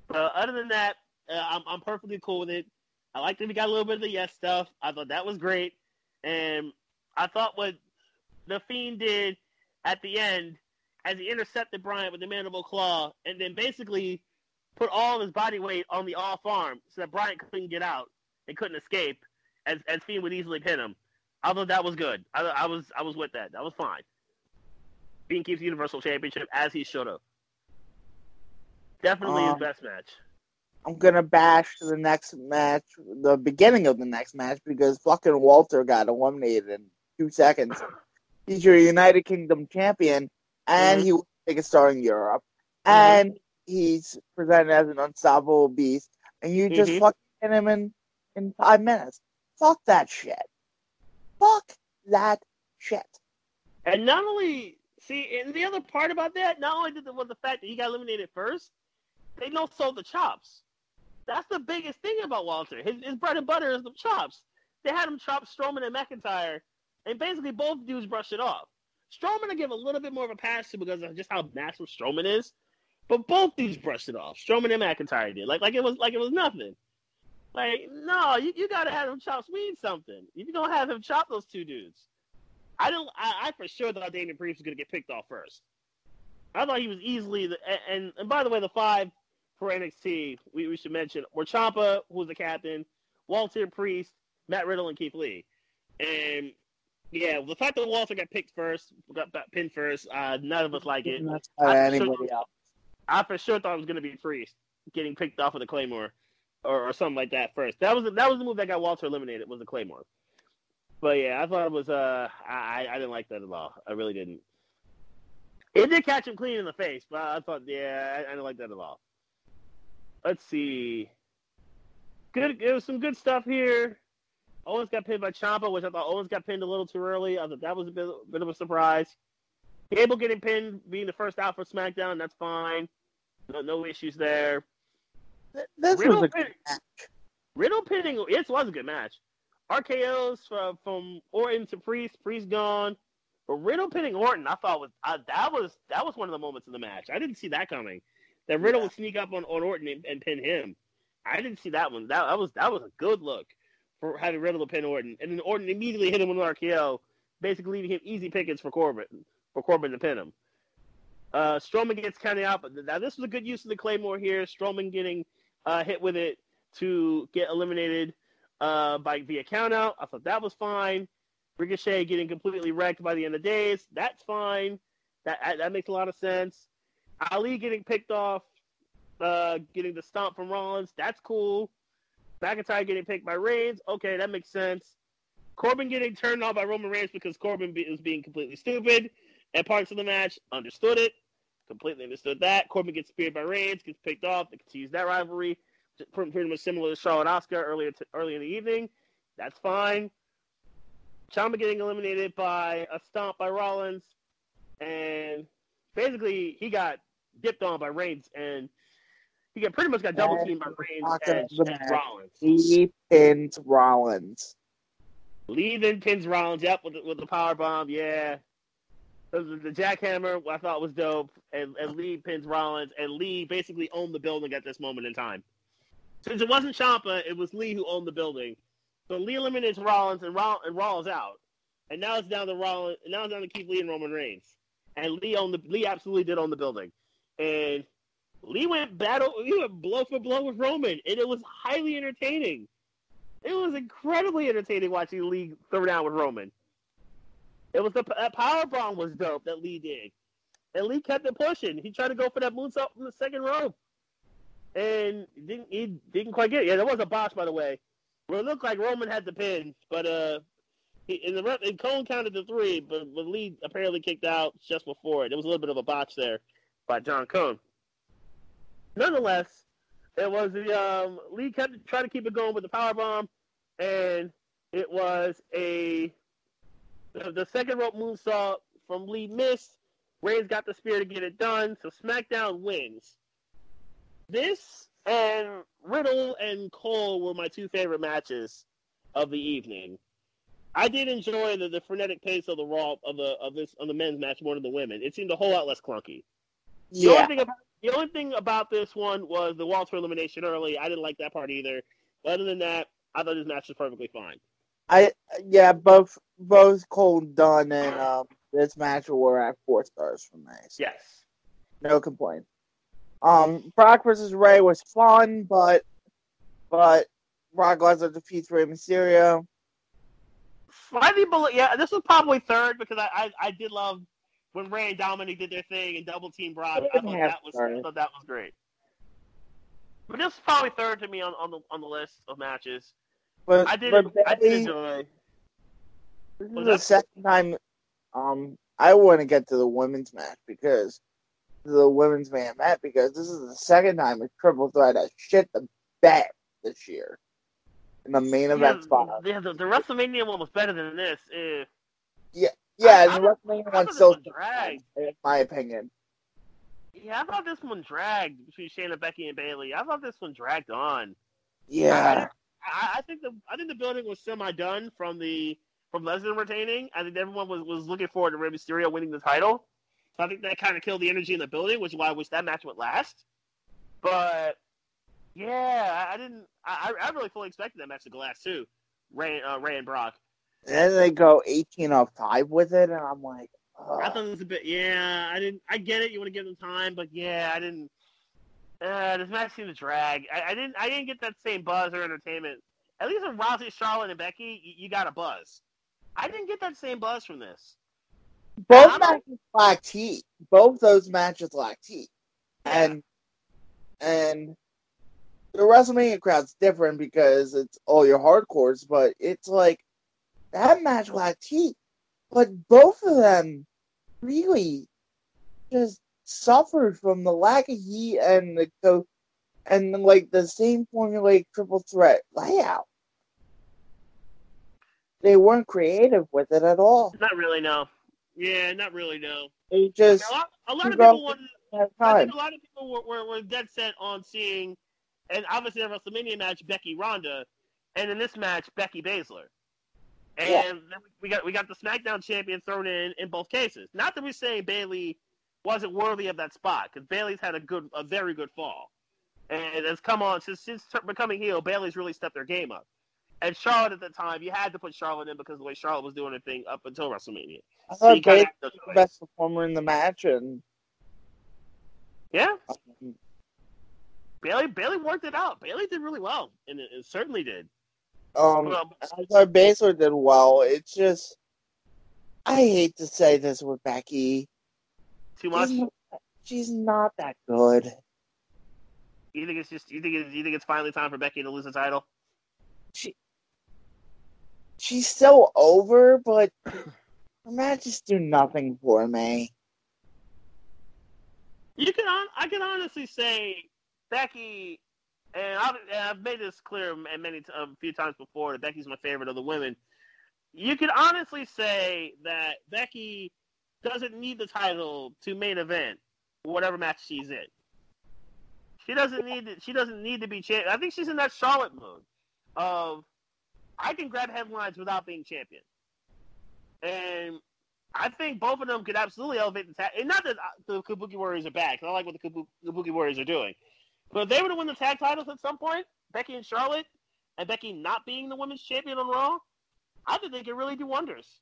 But other than that, I'm I'm perfectly cool with it. I like that we got a little bit of the yes stuff. I thought that was great, and I thought what the Fiend did at the end, as he intercepted Bryan with the mandible claw, and then basically put all of his body weight on the off arm so that Bryan couldn't get out and couldn't escape, as as Fiend would easily pin him. I thought that was good. I, I was I was with that. That was fine. Fiend keeps the Universal Championship as he should have. Definitely Um, his best match. I'm gonna bash the next match, the beginning of the next match, because fucking Walter got eliminated in two seconds. He's your United Kingdom champion, and Mhm. he was the biggest star in Europe, Mhm. and he's presented as an unstoppable beast, and you just Mhm. fucking hit him in in five minutes. Fuck that shit. Fuck that shit. And not only see, and the other part about that, not only did the, was the fact that he got eliminated first, they no sold the chops. That's the biggest thing about Walter. His, his bread and butter is the chops. They had him chop Strowman and McIntyre, and basically both dudes brushed it off. Strowman I give a little bit more of a pass to because of just how massive Strowman is, but both dudes brushed it off. Strowman and McIntyre did, like like it was like it was nothing. Like no, you, you gotta have him chop Swede something. If you don't have him chop those two dudes, I don't. I, I for sure thought Damian Priest was gonna get picked off first. I thought he was easily the. And, and by the way, the five for NXT we, we should mention were Ciampa, who was the captain, Walter Priest, Matt Riddle, and Keith Lee. And yeah, the fact that Walter got picked first, got, pinned first, uh, none of us like it. I'm not sure- else. I for sure thought it was gonna be Priest getting picked off with a Claymore. or, or something like that first. That was that was the move that got Walter eliminated. Was the Claymore. But yeah, I thought it was uh I I didn't like that at all. I really didn't. It did catch him clean in the face, but I thought yeah I, I didn't like that at all. Let's see. Good, it was some good stuff here. Owens got pinned by Ciampa, which I thought Owens got pinned a little too early. I thought that was a bit, bit of a surprise. Gable getting pinned, being the first out for SmackDown, that's fine. No, no issues there. This Riddle, was a pin- good match. Riddle pinning, it was a good match. RKO's from, from Orton to Priest, Priest gone. But Riddle pinning Orton, I thought was uh, that was that was one of the moments in the match. I didn't see that coming. That Riddle Yeah. would sneak up on, on Orton and, and pin him. I didn't see that one. That, that was that was a good look for having Riddle to pin Orton, and then Orton immediately hit him with an RKO, basically leaving him easy pickings for Corbin for Corbin to pin him. Uh, Strowman gets counted out, but now this was a good use of the Claymore here. Strowman getting uh, hit with it to get eliminated uh, by via count out. I thought that was fine. Ricochet getting completely wrecked by the end of days. That's fine. That that makes a lot of sense. Ali getting picked off, uh, getting the stomp from Rollins. That's cool. McIntyre getting picked by Reigns. Okay, that makes sense. Corbin getting turned off by Roman Reigns because Corbin be, was being completely stupid at parts of the match. Understood it. Completely understood that. Corbin gets speared by Reigns, gets picked off. They continues that rivalry. Pretty much similar to Charlotte Oscar earlier to, early in the evening. That's fine. Ciampa getting eliminated by a stomp by Rollins, and basically he got dipped on by Reigns, and he got pretty much got double teamed by Reigns and, and. Rollins. He pinned Rollins. Lee then pins Rollins. Yep, with the, with the power bomb. Yeah. The, jackhammer I thought was dope, and, and Lee pins Rollins, and Lee basically owned the building at this moment in time. Since it wasn't Ciampa, it was Lee who owned the building. So Lee eliminates Rollins, and, Roll, and Rollins out, and now it's down to Rollins. Now it's down to Keith Lee and Roman Reigns, and Lee owned the Lee absolutely did own the building, and Lee went battle. He went blow for blow with Roman, and it was highly entertaining. It was incredibly entertaining watching Lee throw down with Roman. It was the that power bomb was dope that Lee did, and Lee kept it pushing. He tried to go for that moonsault from the second rope, and didn't he didn't quite get it. Yeah, there was a botch by the way. It looked like Roman had the pin, but uh, he, in the rep, and Cone counted to three, but, but Lee apparently kicked out just before it. There was a little bit of a botch there by John Cone. Nonetheless, it was the um, Lee kept trying to keep it going with the power bomb, and it was a the, second rope moonsault from Lee missed. Reigns got the spear to get it done, so SmackDown wins. This and Riddle and Cole were my two favorite matches of the evening. I did enjoy the, the frenetic pace of the Raw of the of this of the men's match more than the women. It seemed a whole lot less clunky. The Yeah. only thing about the only thing about this one was the Walter elimination early. I didn't like that part either. But other than that, I thought this match was perfectly fine. I yeah, both both Cole Dunne and um, this match were at four stars for me. so Yes. No complaint. Um, Brock versus Rey was fun, but but Brock Lesnar defeats Rey Mysterio. Slightly below, yeah. This was probably third because I, I, I did love when Rey and Dominik did their thing and double team Brock. I thought that was I thought that was great. But this is probably third to me on, on the on the list of matches. But I did but I did enjoy. This Was is the second time. Um, I want to get to the women's match because the women's man match because this is the second time a triple threat has shit the bed this year in the main event Yeah, spot. yeah, the, the WrestleMania one was better than this. Eh. Yeah, And I I one thought still this one dragged. in my opinion. Yeah, I thought this one dragged between Shayna, Becky, and Bayley. I thought this one dragged on. Yeah, I, I think the I think the building was semi done from the from Lesnar retaining. I think everyone was, was looking forward to Rey Mysterio winning the title. So I think that kind of killed the energy in the building, which is why I wish that match would last. But yeah, I, I didn't. I, I really fully expected that match to last too. Rey, uh, Rey and Brock. And then they go eighteen of five with it, and I'm like, I thought it was a bit. Yeah, I didn't. I get it. You want to give them time, but yeah, I didn't. Uh, this match seemed to drag. I, I didn't. I didn't get that same buzz or entertainment. At least with Rousey, Charlotte, and Becky, you, you got a buzz. I didn't get that same buzz from this. both I'm- matches lack heat. Both those matches lack heat, Yeah. and and the WrestleMania crowd's different because it's all your hardcores, but it's like that match lacked heat. But both of them really just suffered from the lack of heat and the, the and like the same formulaic triple threat layout. They weren't creative with it at all. Not really, no. Yeah, not really, no. They just a lot, a lot of people wanted. I think a lot of people were, were, were dead set on seeing, and obviously in WrestleMania match Becky Ronda, and in this match Becky Baszler, and Yeah. then we got we got the SmackDown champion thrown in in both cases. Not that we're saying Bayley wasn't worthy of that spot because Bayley's had a good a very good fall, and it's come on since since becoming heel. Bayley's really stepped their game up. And Charlotte at the time, you had to put Charlotte in because of the way Charlotte was doing her thing up until WrestleMania. I thought Bayley was the best performer in the match, and yeah, um, Bayley Bayley worked it out. Bayley did really well, and it, it certainly did. Um, I thought Baszler did well. It's just, I hate to say this with Becky. too much. She's not, she's not that good. You think it's just you think it's, you think it's finally time for Becky to lose the title? She She's still over, but her matches do nothing for me. You can I can honestly say Becky, and I've, and I've made this clear many a few times before that Becky's my favorite of the women. You can honestly say that Becky doesn't need the title to main event whatever match she's in. She doesn't need to, she doesn't need to be champion. I think she's in that Charlotte mode of I can grab headlines without being champion. And I think both of them could absolutely elevate the tag. And not that uh, the Kabuki Warriors are 'cause I like what the Kabu- Kabuki Warriors are doing. But if they were to win the tag titles at some point, Becky and Charlotte, and Becky not being the women's champion on Raw, I think they could really do wonders.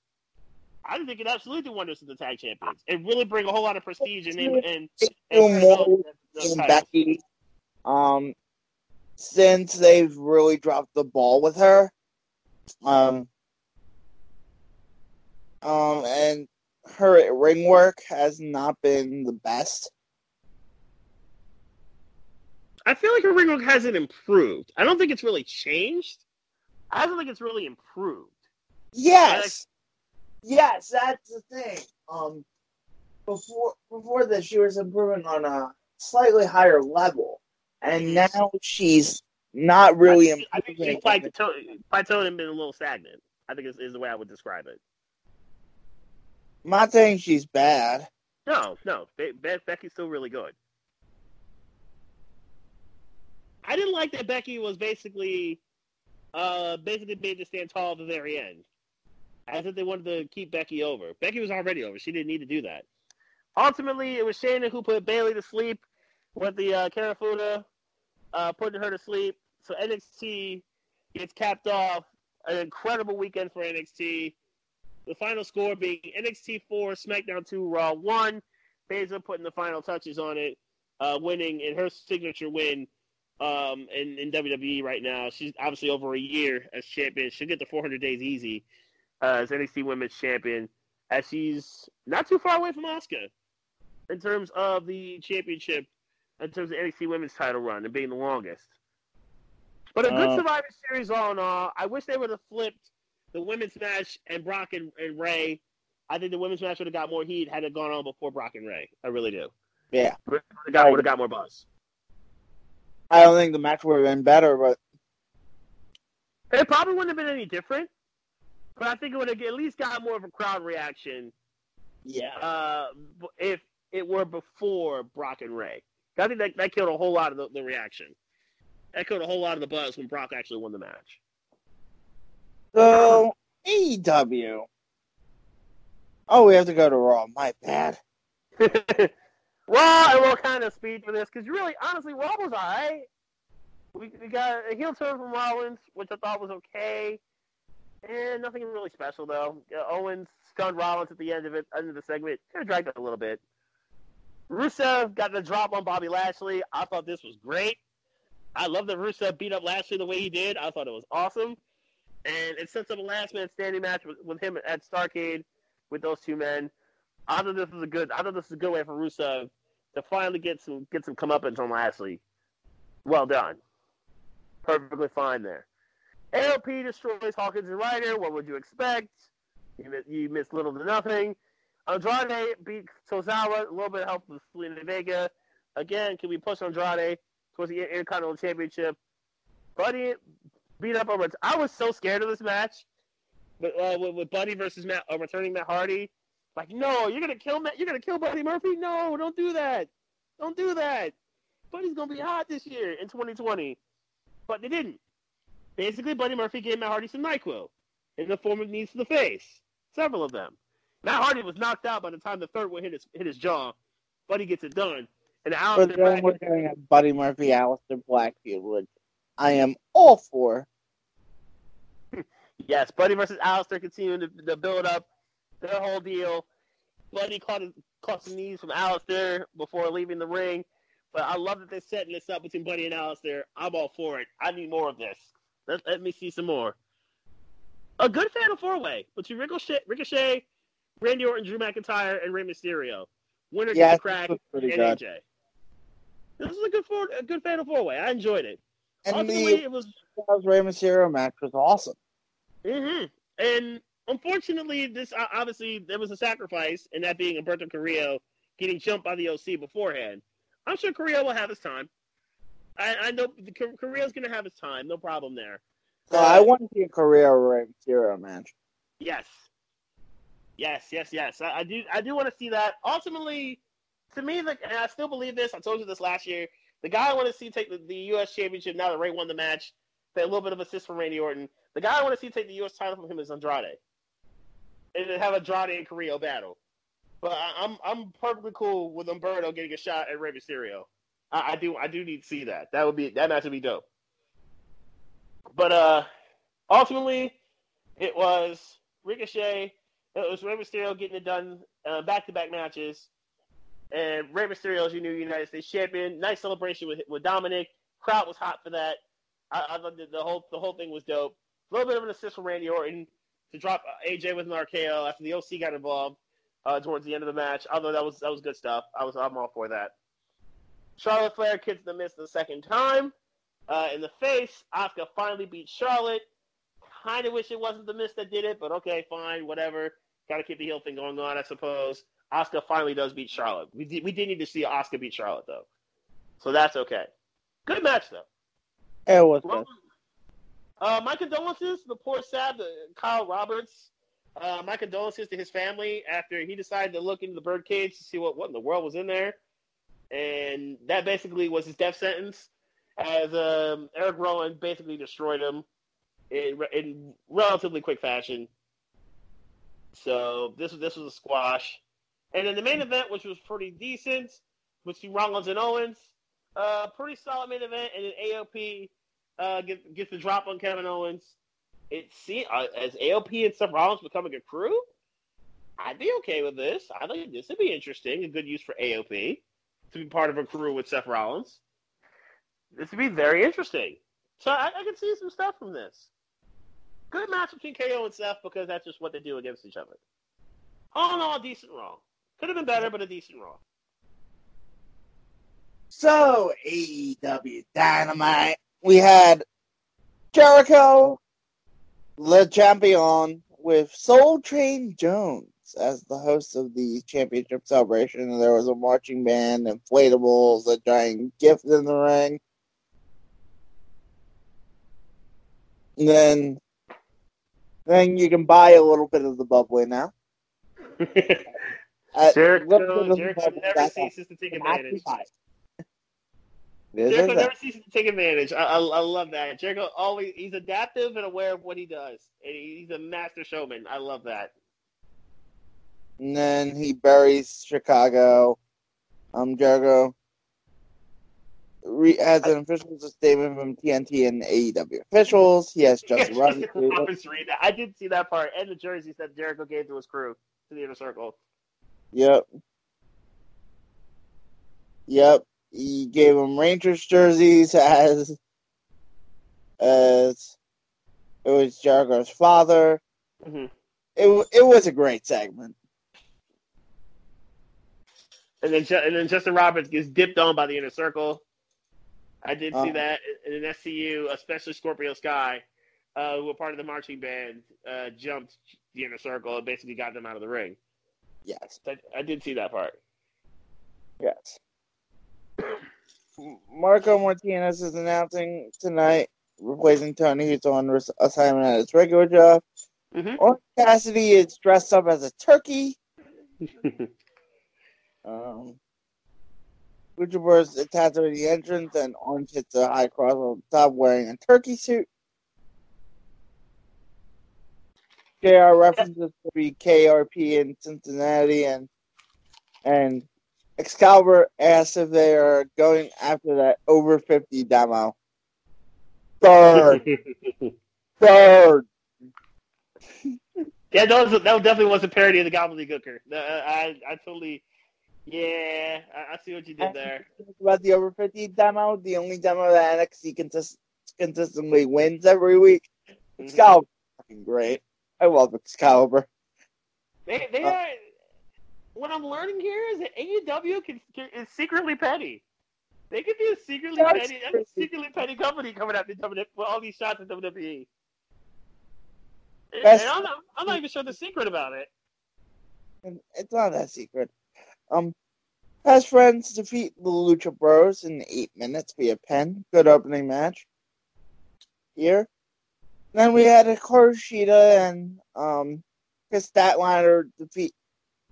I think they could absolutely do wonders to the tag champions and really bring a whole lot of prestige and and, and, and than titles. Becky, um, since they've really dropped the ball with her. Um, um, and her ring work has not been the best. I feel like her ring work hasn't improved. I don't think it's really changed. I don't think it's really improved. Yes, yes, that's the thing. Um, before before this, she was improving on a slightly higher level, and now she's not really I think, I think improving. she's plateau- plateaued and been a little stagnant. I think is, is the way I would describe it. I'm not saying she's bad. No, no, Be- Be- Becky's still really good. I didn't like that Becky was basically, uh, basically made to stand tall at the very end. I think they wanted to keep Becky over. Becky was already over. She didn't need to do that. Ultimately, it was Shayna who put Bayley to sleep with the uh, uh, putting her to sleep. So NXT gets capped off. An incredible weekend for NXT. The final score being NXT 4, SmackDown 2, Raw 1. Baszler putting the final touches on it, uh, winning in her signature win um, in, in WWE right now. She's obviously over a year as champion. She'll get the 400 days easy uh, as NXT Women's Champion, as she's not too far away from Asuka in terms of the championship, in terms of NXT Women's title run and being the longest. But a good Uh, Survivor Series all in all. I wish they would have flipped the women's match and Brock and, and Rey. I think the women's match would have got more heat had it gone on before Brock and Rey. I really do. Yeah, Would have got, would have got more buzz. I don't think the match would have been better, but It probably wouldn't have been any different, but I think it would have at least got more of a crowd reaction yeah, uh, if it were before Brock and Rey. I think that, that killed a whole lot of the, the reaction. That killed a whole lot of the buzz when Brock actually won the match. So AEW. Oh, we have to go to Raw. My bad. [laughs] Raw, and we'll kind of speed for this because really, honestly, Raw was alright. We, we got a heel turn from Rollins, which I thought was okay, and nothing really special though. Uh, Owens stunned Rollins at the end of it, end of the segment. Kind of dragged it a little bit. Rusev got the drop on Bobby Lashley. I thought this was great. I love that Rusev beat up Lashley the way he did. I thought it was awesome. And it sets up a last man standing match with, with him at Starcade with those two men. I thought this was a good. I thought this was a good way for Rusev to finally get some get some comeuppance on Lashley. Well done. Perfectly fine there. AOP destroys Hawkins and Ryder. What would you expect? You miss, you miss little to nothing. Andrade beat Tozawa. A little bit of help with Zelina Vega. Again, can we push Andrade towards the Intercontinental Championship? Buddy beat up over. I was so scared of this match, but uh, with, with, Buddy versus Matt, uh, returning Matt Hardy. Like, no, you're gonna kill Matt. You're gonna kill Buddy Murphy. No, don't do that. Don't do that. Buddy's gonna be hot this year in 2020, but they didn't. Basically, Buddy Murphy gave Matt Hardy some Nyquil in the form of knees to the face. Several of them. Matt Hardy was knocked out by the time the third one hit his hit his jaw. Buddy gets it done. And but then we're getting a Buddy Murphy, Aleister Black feud, which I am all for. [laughs] yes, Buddy versus Aleister continuing to, to, build up their whole deal. Buddy caught, caught some knees from Aleister before leaving the ring. But I love that they're setting this up between Buddy and Aleister. I'm all for it. I need more of this. Let, let me see some more. A good Fatal Four Way between Ricochet, Ricochet, Randy Orton, Drew McIntyre, and Rey Mysterio. Winner yeah, gets crack and good. AJ. This is a good four, a good Fatal Four Way. I enjoyed it. And Ultimately, the it was Rey Mysterio match was awesome. Mm-hmm. And unfortunately, this obviously there was a sacrifice, and that being Humberto Carrillo getting jumped by the OC beforehand. I'm sure Carrillo will have his time. I, I know Carrillo's going to have his time. No problem there. So uh, I want to see a Carrillo Rey Mysterio match. Yes. Yes, yes, yes. I, I do. I do want to see that. Ultimately, to me, like, and I still believe this. I told you this last year. The guy I want to see take the, the U.S. Championship now that Rey won the match, a little bit of assist from Randy Orton. The guy I want to see take the U.S. title from him is Andrade, and then have Andrade and Carrillo battle. But I, am I'm, I'm perfectly cool with Umberto getting a shot at Rey Mysterio. I, I do I do need to see that. That would be that match would be dope. But uh, ultimately, it was Ricochet. It was Rey Mysterio getting it done back to back matches. And Rey Mysterio is your new United States champion. Nice celebration with with Dominik. Crowd was hot for that. I, I thought the whole the whole thing was dope. A little bit of an assist from Randy Orton to drop AJ with an RKO after the OC got involved uh, towards the end of the match. Although that was that was good stuff. I was I'm all for that. Charlotte Flair kicks the miss the second time uh, in the face. Asuka finally beat Charlotte. Kind of wish it wasn't the miss that did it, but okay, fine, whatever. Got to keep the heel thing going on, I suppose. Asuka finally does beat Charlotte. We did, we did need to see Asuka beat Charlotte though, so that's okay. Good match though. It was good. Uh, my condolences to the poor sad Kyle Roberts. Uh, my condolences to his family after he decided to look into the birdcage to see what, what in the world was in there. And that basically was his death sentence, as um, Eric Rowan basically destroyed him in, in relatively quick fashion. So this was this was a squash. And then the main event, which was pretty decent, between Rollins and Owens, uh, pretty solid main event, and then AOP uh, gets, gets the drop on Kevin Owens. It see uh, as AOP and Seth Rollins becoming a crew. I'd be okay with this. I think this would be interesting, a good use for AOP to be part of a crew with Seth Rollins. This would be very interesting. So I, I can see some stuff from this. Good match between KO and Seth because that's just what they do against each other. All in all, decent wrong. Could have been better, but a decent Raw. So AEW Dynamite, we had Jericho, Le Champion, with Soul Train Jones as the host of the championship celebration. And there was a marching band, inflatables, a giant gift in the ring. And then, then you can buy a little bit of the bubbly now. [laughs] Jericho, Jericho never ceases to take advantage. Jericho never ceases to take advantage. I, I, I, love that. Jericho always he's adaptive and aware of what he does. And he's a master showman. I love that. And then he buries Chicago. Um, Jericho re- has an official statement from TNT and AEW officials. He has Justin [laughs] Roberts. I did see that part, and the jersey that Jericho gave to his crew to the inner circle. Yep. Yep. He gave him Rangers jerseys as as it was Jericho's father. Mm-hmm. It it was a great segment. And then and then Justin Roberts gets dipped on by the inner circle. I did see that in an SCU, especially Scorpio Sky, uh, who were part of the marching band, uh, jumped the inner circle and basically got them out of the ring. Yes. I, I did see that part. Yes. Marco Martinez is announcing tonight, replacing Tony, who's on assignment at his regular job. Mm-hmm. Orange Cassidy is dressed up as a turkey. [laughs] um, Lucha Bros attached at the entrance, and Orange hits a high cross on top wearing a turkey suit. JR references to be KRP in Cincinnati, and and Excalibur asks if they are going after that over 50 demo. Third. [laughs] Third. Yeah, that, was, that definitely was a parody of the Gobbledygooker. Uh, I, I totally, yeah, I, I see what you did there. About the over 50 demo, the only demo that NXT consist- consistently wins every week. Mm-hmm. Excalibur, fucking great. I love Excalibur. They, they Uh, are. What I'm learning here is that AEW can, can, is secretly petty. They could be a secretly That's petty, a secretly petty company coming out to WWE with all these shots at WWE. That's- I'm not, I'm not even sure the secret about it. It's not that secret. Um, Best Friends defeat the Lucha Bros in eight minutes via pen. Good opening match. Here. Then we had a Kushida and um, Kris Statlander defeat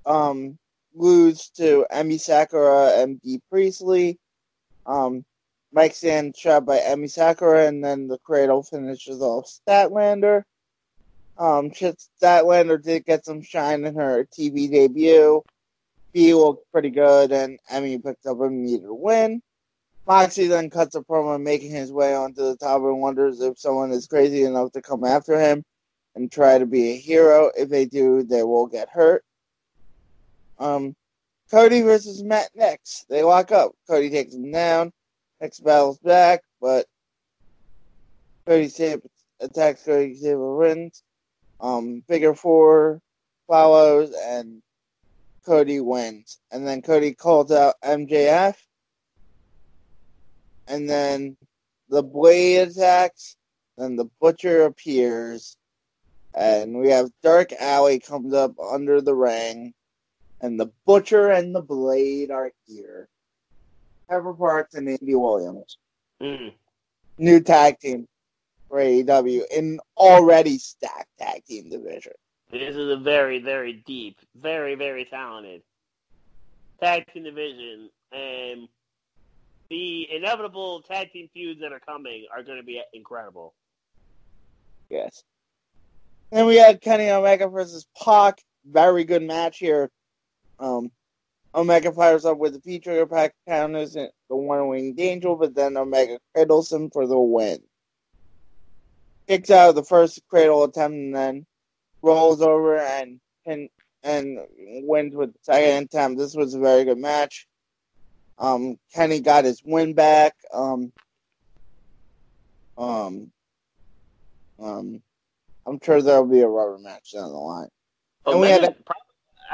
um lose to Emi Sakura and Bea Priestley. Um, Mike Sand shot by Emi Sakura, and then the Cradle finishes off Statlander. Um, Statlander did get some shine in her TV debut. B looked pretty good, and Emi picked up a immediate win. Moxie then cuts a promo making his way onto the top and wonders if someone is crazy enough to come after him and try to be a hero. If they do, they will get hurt. Um, Cody versus Matt next. They lock up. Cody takes him down. Next battles back, but Cody Sabre attacks Cody Sabre wins. Um, figure four follows and Cody wins. And then Cody calls out MJF. And then the blade attacks. Then the butcher appears. And we have Dark Alley comes up under the ring. And the butcher and the blade are here. Pepper Parks and Andy Williams. Mm. New tag team for AEW in already stacked tag team division. This is a very, very deep, very, very talented tag team division, and the inevitable tag team feuds that are coming are going to be incredible. Yes. Then we had Kenny Omega versus Pac. Very good match here. Um, Omega fires up with the V-Trigger pack counters and the one winged angel, but then Omega cradles him for the win. Kicks out of the first cradle attempt and then rolls over and and, and wins with the second attempt. This was a very good match. Um, Kenny got his win back. Um, um, um, I'm sure there'll be a rubber match down the line. And we Omega, had prob-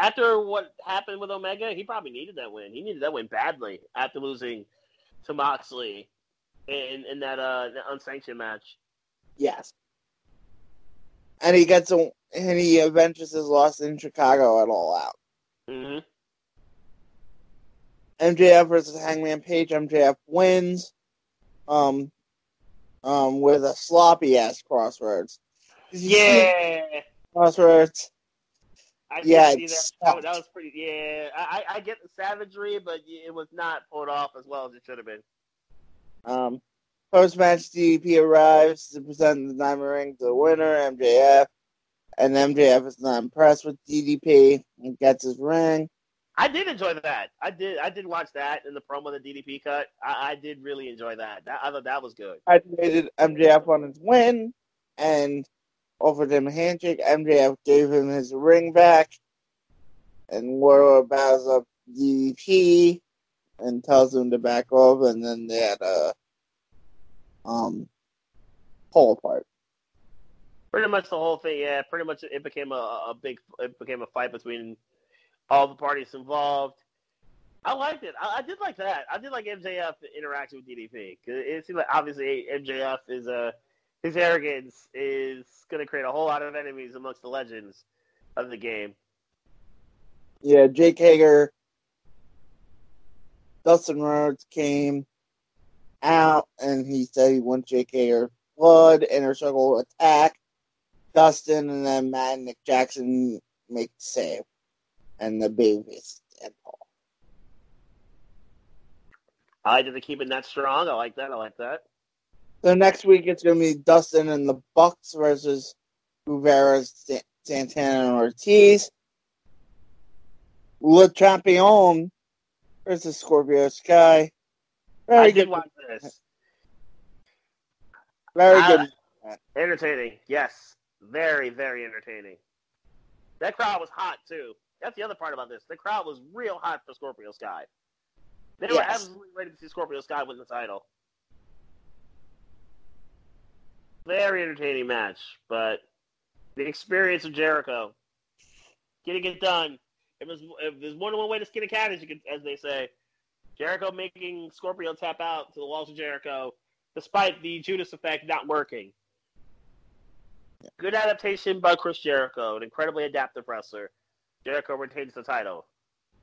after what happened with Omega, he probably needed that win. He needed that win badly after losing to Moxley in in that uh that unsanctioned match. Yes. And he gets a and he avenges his loss in Chicago at All Out. hmm MJF versus Hangman Page. MJF wins. Um, um, with a sloppy ass crossroads. Did you see Yeah, crossroads. I Yeah, see that. That was, that was pretty. Yeah, I I I get the savagery, but it was not pulled off as well as it should have been. Um, post match, DDP arrives to present the diamond ring to the winner, MJF, and MJF is not impressed with DDP and gets his ring. I did enjoy that. I did. I did watch that in the promo, the DDP cut. I, I did really enjoy that. that. I thought that was good. congratulated MJF on his win and offered him a handshake. MJF gave him his ring back, and Wardlow bows up DDP and tells him to back off, and then they had a um pull apart. Pretty much the whole thing. Yeah, pretty much it became a, a big. It became a fight between all the parties involved. I liked it. I, I, did like that. I did like MJF interaction with DDP because it seemed like obviously MJF is a his arrogance is going to create a whole lot of enemies amongst the legends of the game. Yeah, Jake Hager, Dustin Rhodes came out and he said he wants Jake Hager blood, inner circle attack. Dustin and then Matt and Nick Jackson make the save, and the babies and Paul. I like that keep it that strong. I like that. I like that. So next week it's going to be Dustin and the Bucks versus Guevara, Santana, and Ortiz. Le Champion versus Scorpio Sky. Very I good. watch this. Very good. Entertaining, yes. Very, very entertaining. That crowd was hot too. That's the other part about this. The crowd was real hot for Scorpio Sky. They yes. were absolutely ready to see Scorpio Sky win the title. Very entertaining match, but the experience of Jericho getting it done. If there's, if there's more than one way to skin a cat, as, as they say, Jericho making Scorpio tap out to the walls of Jericho, despite the Judas effect not working. Good adaptation by Chris Jericho, an incredibly adaptive wrestler. Jericho retains the title.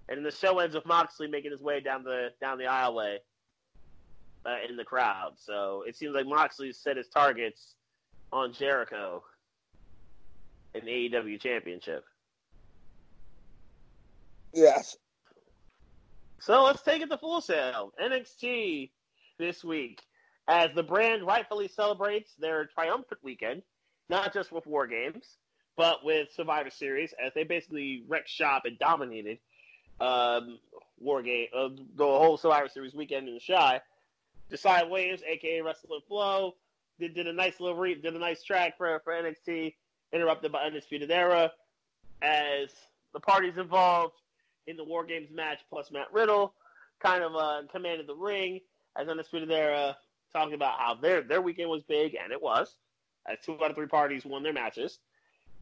And the show ends with Moxley making his way down the down the aisleway uh, in the crowd. So it seems like Moxley set his targets on Jericho in the AEW Championship. Yes. So let's take it to Full Sail. NXT this week as the brand rightfully celebrates their triumphant weekend, not just with War Games, but with Survivor Series, as they basically wrecked shop and dominated um, War Game, uh, the whole Survivor Series weekend in the Shy. Decide Williams, aka Wrestling Flow, did, a nice little re- did a nice track for for NXT, interrupted by Undisputed Era, as the parties involved in the War Games match plus Matt Riddle kind of uh, commanded the ring as Undisputed Era talking about how their their weekend was big, and it was. As two out of three parties won their matches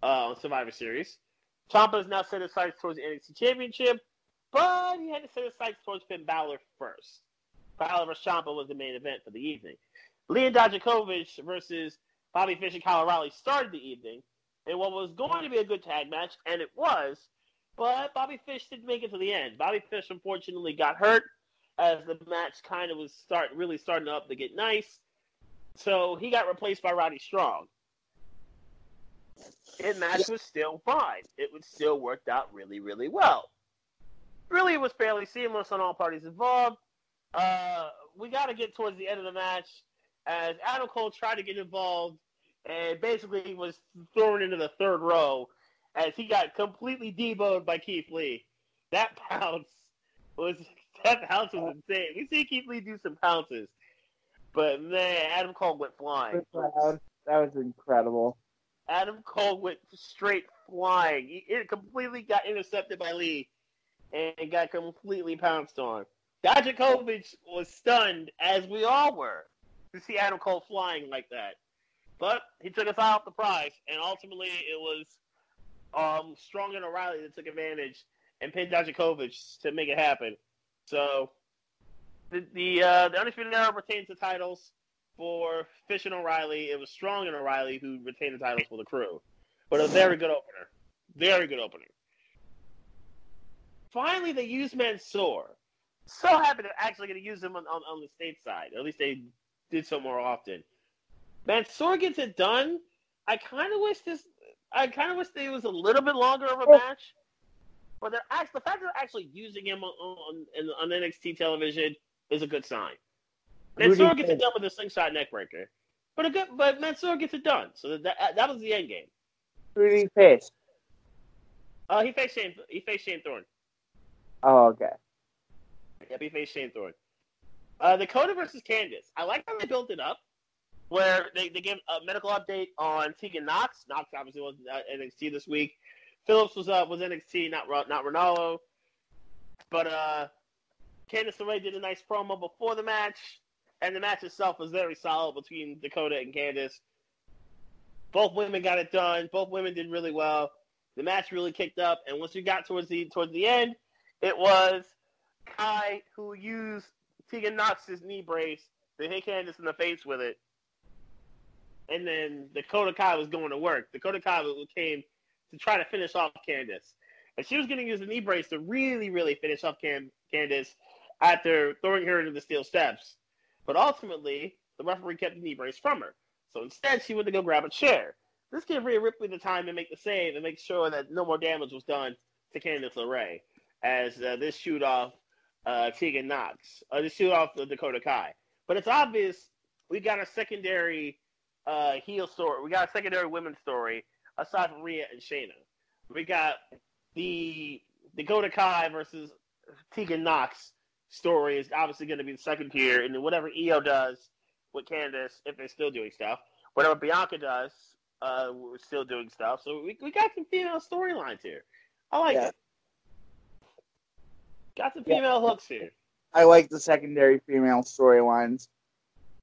uh, on Survivor Series. Ciampa has now set his sights towards the NXT Championship, but he had to set his sights towards Finn Balor first. Balor vs. Ciampa was the main event for the evening. Leon Dijakovic versus Bobby Fish and Kyle O'Reilly started the evening in what was going to be a good tag match, and it was, but Bobby Fish didn't make it to the end. Bobby Fish unfortunately got hurt as the match kind of was start really starting up to get nice. So he got replaced by Roddy Strong. And match was still fine. It was still worked out really, really well. Really, it was fairly seamless on all parties involved. Uh, we got to get towards the end of the match as Adam Cole tried to get involved and basically was thrown into the third row as he got completely deboned by Keith Lee. That [laughs] pounce was that pounce was insane. We see Keith Lee do some pounces, but man, Adam Cole went flying. That was incredible. Adam Cole went straight flying. It completely got intercepted by Lee and got completely pounced on. Dijakovic was stunned, as we all were, to see Adam Cole flying like that. But he took his eye off the prize, and ultimately it was um, Strong and O'Reilly that took advantage and pinned Dijakovic to make it happen. So the the, uh, the Undisputed Era retains the titles for Fish and O'Reilly. It was Strong and O'Reilly who retained the titles for the crew. But a very good opener. Very good opener. Finally, they used Mansoor. So happy to actually get to use him on, on, on the state side. At least they did so more often. Mansoor gets it done. I kind of wish this. I kind of wish it was a little bit longer of a match. But they're actually, the fact that they're actually using him on, on, on NXT television is a good sign. Mansoor gets it done with a slingshot neckbreaker, but a good, but Mansoor gets it done. So that that was the end game. Who did he face? Uh, he faced Shane. He faced Shane Thorne. Oh, okay. Yep, he faced Shane Thorne. Uh, Dakota versus Candice. I like how they built it up, where they, they gave a medical update on Tegan Nox. Nox obviously was NXT this week. Phillips was up uh, was NXT, not not Ranallo. But uh, Candice LeRae did a nice promo before the match, and the match itself was very solid between Dakota and Candice. Both women got it done. Both women did really well. The match really kicked up, and once we got towards the towards the end, it was Kai, who used Tegan his knee brace to hit Candice in the face with it. And then Dakota Kai was going to work. Dakota Kai came to try to finish off Candice. And she was going to use the knee brace to really, really finish off Can- Candice after throwing her into the steel steps. But ultimately, the referee kept the knee brace from her. So instead, she went to go grab a chair. This gave Rhea Ripley the time to make the save and make sure that no more damage was done to Candice LeRae as uh, this shoot off uh, Tegan Nox, uh, this shoot off the Dakota Kai. But it's obvious we got a secondary uh, heel story. We got a secondary women's story aside from Rhea and Shayna. We got the Dakota Kai versus Tegan Nox story is obviously going to be the second tier, and then whatever Io does with Candice, if they're still doing stuff, whatever Bianca does, uh, we're still doing stuff. So we, we got some female storylines here. I like yeah. it. Got some female yeah. hooks here. I like the secondary female storylines.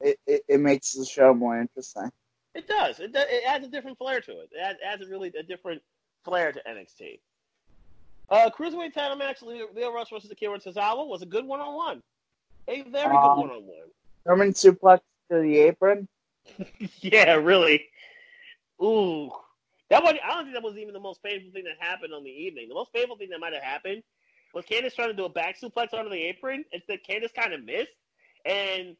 It, it, it makes the show more interesting. It does. It, it adds a different flair to it. It adds, adds a really a different flair to NXT. Uh, cruiserweight title match: Lio, Lio Rush versus Akira Tozawa was a good one-on-one. A very um, good one-on-one. German suplex to the apron. [laughs] yeah, really. Ooh, that was. I don't think that was even the most painful thing that happened on the evening. The most painful thing that might have happened was Candice trying to do a back suplex onto the apron. Instead, Candice kind of missed, and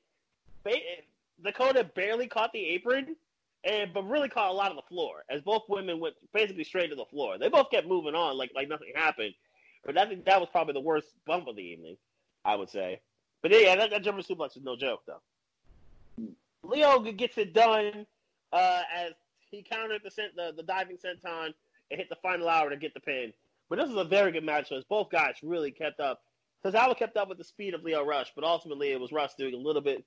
Dakota barely caught the apron, and but really caught a lot of the floor as both women went basically straight to the floor. They both kept moving on like like nothing happened, but I think that was probably the worst bump of the evening, I would say. But yeah, that, that German suplex is no joke though. Lio gets it done uh, as he countered the, the the diving senton and hit the final hour to get the pin. But this was a very good match as both guys really kept up. Tozawa kept up with the speed of Lio Rush, but ultimately it was Rush doing a little bit.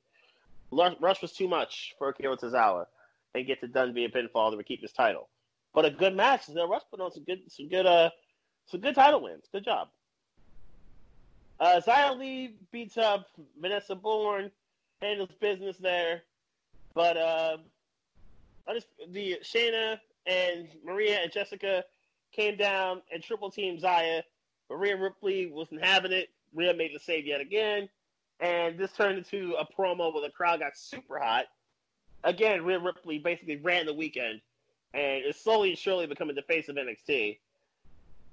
Rush was too much for Akira Tozawa and get it done via pinfall to keep his title. But a good match. Lio Rush put on some good, some good, uh, some good title wins. Good job. Uh, Xia Li beats up Vanessa Borne, handles business there, but uh, I just the Shayna and Maria and Jessica came down and triple teamed team Xia. Maria Ripley wasn't having it. Rhea made the save yet again. And this turned into a promo where the crowd got super hot. Again, Rhea Ripley basically ran the weekend and is slowly and surely becoming the face of NXT.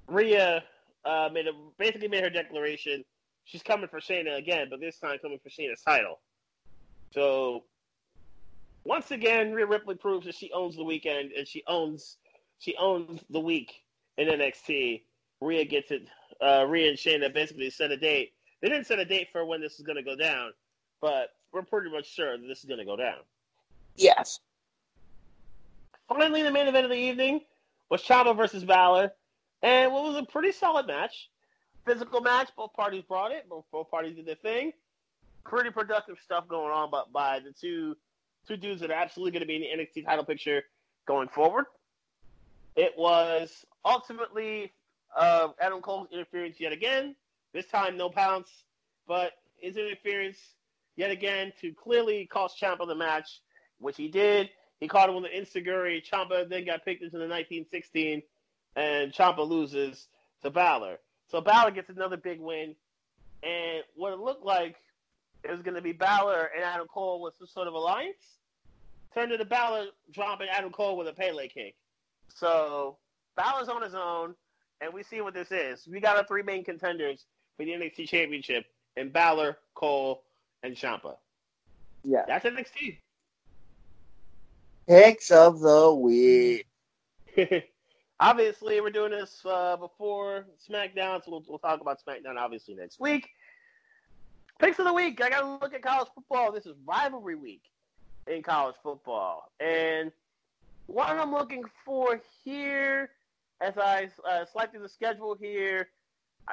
Rhea uh, made a, basically made her declaration. She's coming for Shayna again, but this time coming for Shayna's title. So once again, Rhea Ripley proves that she owns the weekend and she owns she owns the week in NXT. Rhea gets it. Uh, Rhea and Shayna basically set a date. They didn't set a date for when this is going to go down, but we're pretty much sure that this is going to go down. Yes. Finally, the main event of the evening was Chavo versus Balor, and what was a pretty solid match. Physical match. Both parties brought it. Both, both parties did their thing. Pretty productive stuff going on, but by the two two dudes that are absolutely going to be in the NXT title picture going forward. It was ultimately uh, Adam Cole's interference yet again. This time, no pounce, but his interference yet again to clearly cost Ciampa the match, which he did. He caught him with an Enzuigiri. Ciampa then got picked into the 1916, and Ciampa loses to Balor. So Balor gets another big win, and what it looked like it was going to be Balor and Adam Cole with some sort of alliance. Turned into Balor dropping Adam Cole with a Pele kick. So Balor's on his own, and we see what this is. We got our three main contenders for the NXT Championship, and Balor, Cole, and Ciampa. Yeah, that's NXT. Picks of the week. [laughs] obviously, we're doing this uh, before SmackDown, so we'll, we'll talk about SmackDown obviously next week. Picks of the week. I got to look at college football. This is rivalry week in college football, and what I'm looking for here, as I uh, select the schedule here,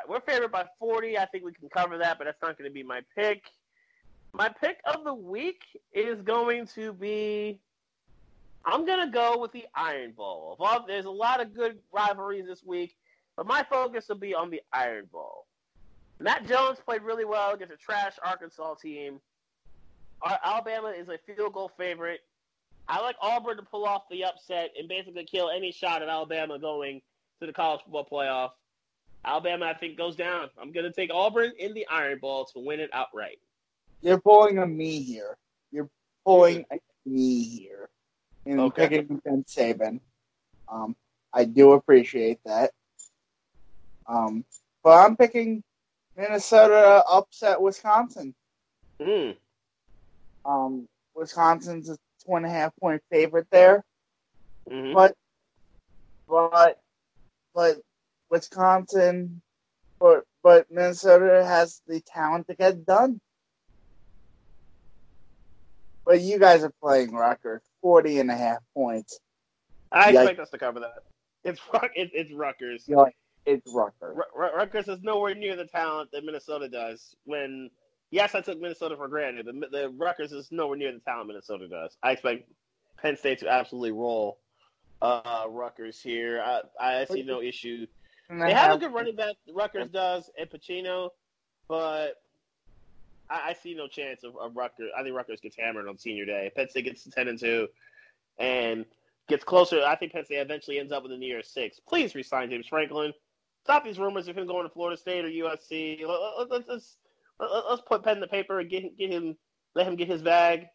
we're favored by 40. I think we can cover that, but that's not going to be my pick. My pick of the week is going to be. I'm going to go with the Iron Bowl. There's a lot of good rivalries this week, but my focus will be on the Iron Bowl. Matt Jones played really well against a trash Arkansas team. Alabama is a field goal favorite. I like Auburn to pull off the upset and basically kill any shot of Alabama going to the college football playoff. Alabama, I think, goes down. I'm going to take Auburn in the Iron Bowl to win it outright. You're pulling a me here. You're pulling a me here. And Okay. picking Ben Saban. Um, I do appreciate that. Um, but I'm picking Minnesota upset Wisconsin. Mm. Um, Wisconsin's a two and a half point favorite there, hmm but but but Wisconsin, but but Minnesota has the talent to get done. But you guys are playing Rutgers, 40 and a half points. I Yeah. expect us to cover that. It's it's, it's Rutgers. It's Rutgers. Ru- Ru- Rutgers is nowhere near the talent that Minnesota does. When yes, I took Minnesota for granted. The, the Rutgers is nowhere near the talent Minnesota does. I expect Penn State to absolutely roll uh, Rutgers here. I, I see no issue. They have a good running back. Rutgers does, and Pacheco, but I, I see no chance of, of Rutgers. I think Rutgers gets hammered on senior day. Penn State gets ten and two, and gets closer. I think Penn State eventually ends up with a New Year's six. Please resign James Franklin. Stop these rumors of him going to Florida State or USC. Let, let's, let- let's put pen to paper and get get him, let him get his bag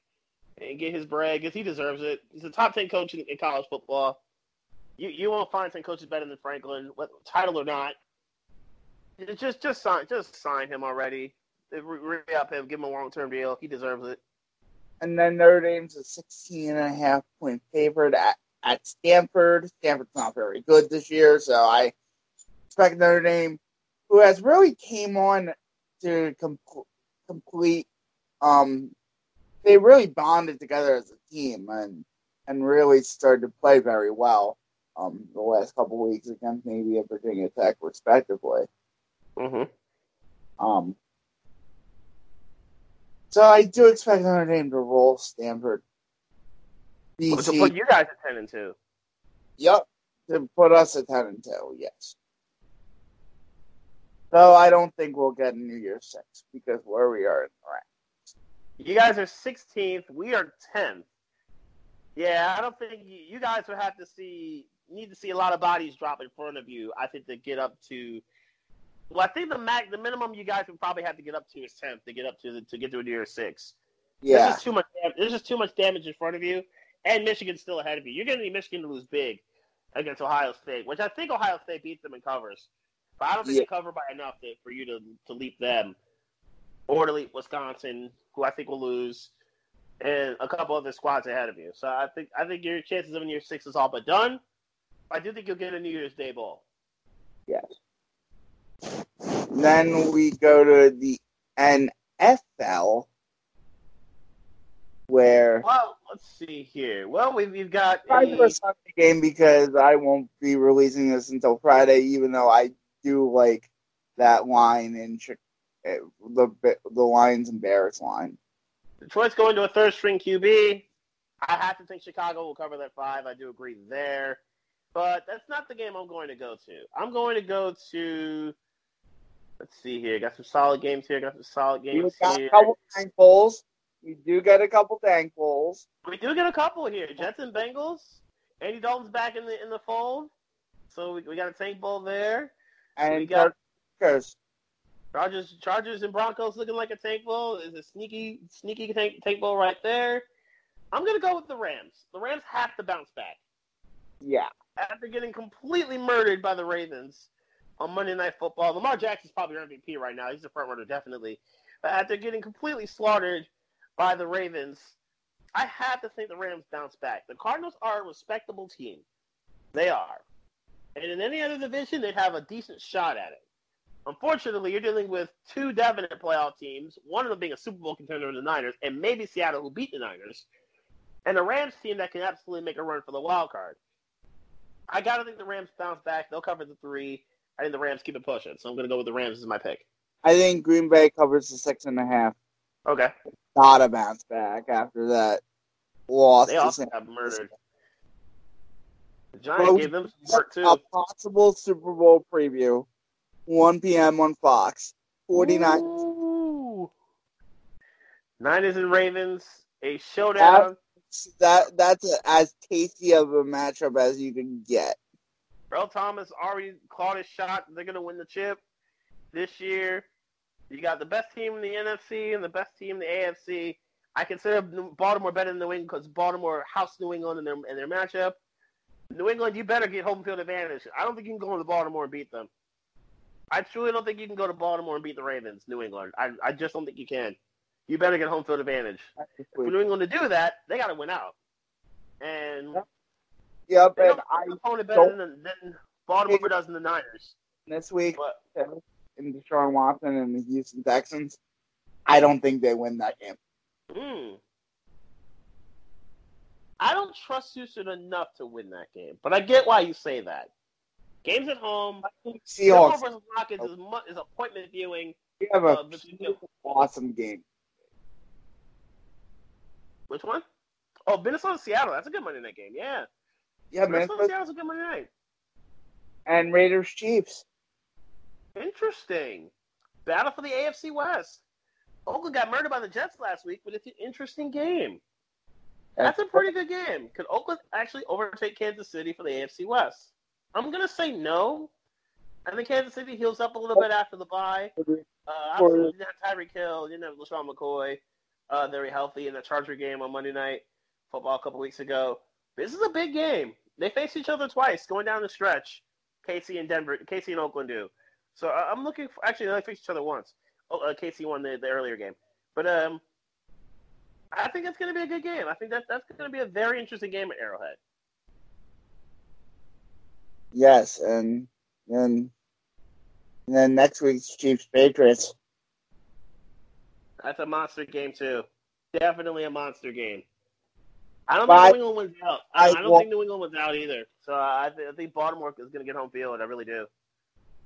and get his bread because he deserves it. He's a top ten coach in, in college football. You you won't find ten coaches better than Franklin, what, title or not. Just just sign just sign him already. Re- Re up him, give him a long term deal. He deserves it. And then Notre Dame's a 16 and a half point favorite at, at Stanford. Stanford's not very good this year, so I expect Notre Dame, who has really came on to com- complete, um, they really bonded together as a team and and really started to play very well um, the last couple weeks against Navy and Virginia Tech, respectively. Mm-hmm. Um, so I do expect Notre Dame to roll Stanford. To put you guys at ten and two. yep, to put us at ten and two, yes. So I don't think we'll get a New Year's six because where we are in the rank. You guys are 16th. We are 10th. Yeah, I don't think you, you guys would have to see need to see a lot of bodies drop in front of you. I think to get up to. Well, I think the max, the minimum you guys would probably have to get up to is 10th to get up to the, to get to a New Year's six. Yeah, There's just too much. There's just too much damage in front of you, and Michigan's still ahead of you. You're going to need Michigan to lose big against Ohio State, which I think Ohio State beats them and covers. But I don't think Yeah. they cover by enough to, for you to to leap them, or to leap Wisconsin, who I think will lose, and a couple other squads ahead of you. So I think I think your chances of a New Year's six is all but done. I do think you'll get a New Year's Day bowl. yes. Then we go to the NFL, where Well, let's see here. Well, we've, we've got Friday a- Sunday game because I won't be releasing this until Friday, even though I do like that line in eh, the the Lions and Bears line. Detroit's going to a third string QB. I have to think Chicago will cover that five. I do agree there. But that's not the game I'm going to go to. I'm going to go to. Let's see here. Got some solid games here. Got some solid We games got here. a couple tank bowls. We do get a couple tank bowls. We do get a couple here. Jets and Bengals. Andy Dalton's back in the in the fold. So we, we got a tank bowl there. And We got- Chargers. Chargers, Chargers and Broncos looking like a tank bowl. Is a sneaky, sneaky tank, tank bowl right there. I'm gonna go with the Rams. The Rams have to bounce back Yeah. after getting completely murdered by the Ravens on Monday Night Football. Lamar Jackson's probably your MVP right now. He's the front runner, definitely. But after getting completely slaughtered by the Ravens, I have to think the Rams bounce back. The Cardinals are a respectable team. They are. And in any other division, they'd have a decent shot at it. Unfortunately, you're dealing with two definite playoff teams, one of them being a Super Bowl contender in the Niners, and maybe Seattle, who beat the Niners, and a Rams team that can absolutely make a run for the wild card. I got to think the Rams bounce back. They'll cover the three. I think the Rams keep it pushing. So I'm going to go with the Rams as my pick. I think Green Bay covers the six and a half. Okay. Gotta bounce back after that loss. They also got murdered. The Giants gave them some work, a possible Super Bowl preview, 1 p.m. on Fox. 49. Ooh. Niners and Ravens, a showdown. That that's a, as tasty of a matchup as you can get. Earl Thomas already called his shot. They're going to win the chip this year. You got the best team in the NFC and the best team in the AFC. I consider Baltimore better than New England because Baltimore house New England in their in their matchup. New England, you better get home field advantage. I don't think you can go to Baltimore and beat them. I truly don't think you can go to Baltimore and beat the Ravens, New England. I, I just don't think you can. You better get home field advantage. For New England to do that, they got to win out. And yeah, they but don't I opponent better than, than Baltimore does in the Niners. this week But in Deshaun Watson and the Houston Texans, I don't think they win that game. mm, I don't trust Houston enough to win that game, but I get why you say that. Games at home. Seahawks, versus Rockets is, mu- is appointment viewing. we have Uh, a but awesome game. Which one? Oh, Minnesota Seattle. That's a good Monday night game. Yeah, Yeah, man. Minnesota Seattle's a good Monday night. And Raiders Chiefs. Interesting. Battle for the AFC West. Oakland got murdered by the Jets last week, but it's an interesting game. That's a pretty good game. Could Oakland actually overtake Kansas City for the AFC West? I'm gonna say no. I think Kansas City heals up a little bit after the bye. Uh, obviously, you didn't have Tyreek Hill, you didn't have LeSean McCoy. Uh, very healthy in the Charger game on Monday night football a couple weeks ago. This is a big game. They face each other twice going down the stretch. KC and Denver, KC and Oakland do. So I- I'm looking for. Actually, they face each other once. Oh, uh, KC won the, the earlier game, but um, I think it's going to be a good game. I think that that's going to be a very interesting game at Arrowhead. Yes, and and and then next week's Chiefs Patriots. That's a monster game too. Definitely a monster game. I don't think New England wins out. I, I I don't will- think New England wins out either. So I, th- I think Baltimore is going to get home field. I really do.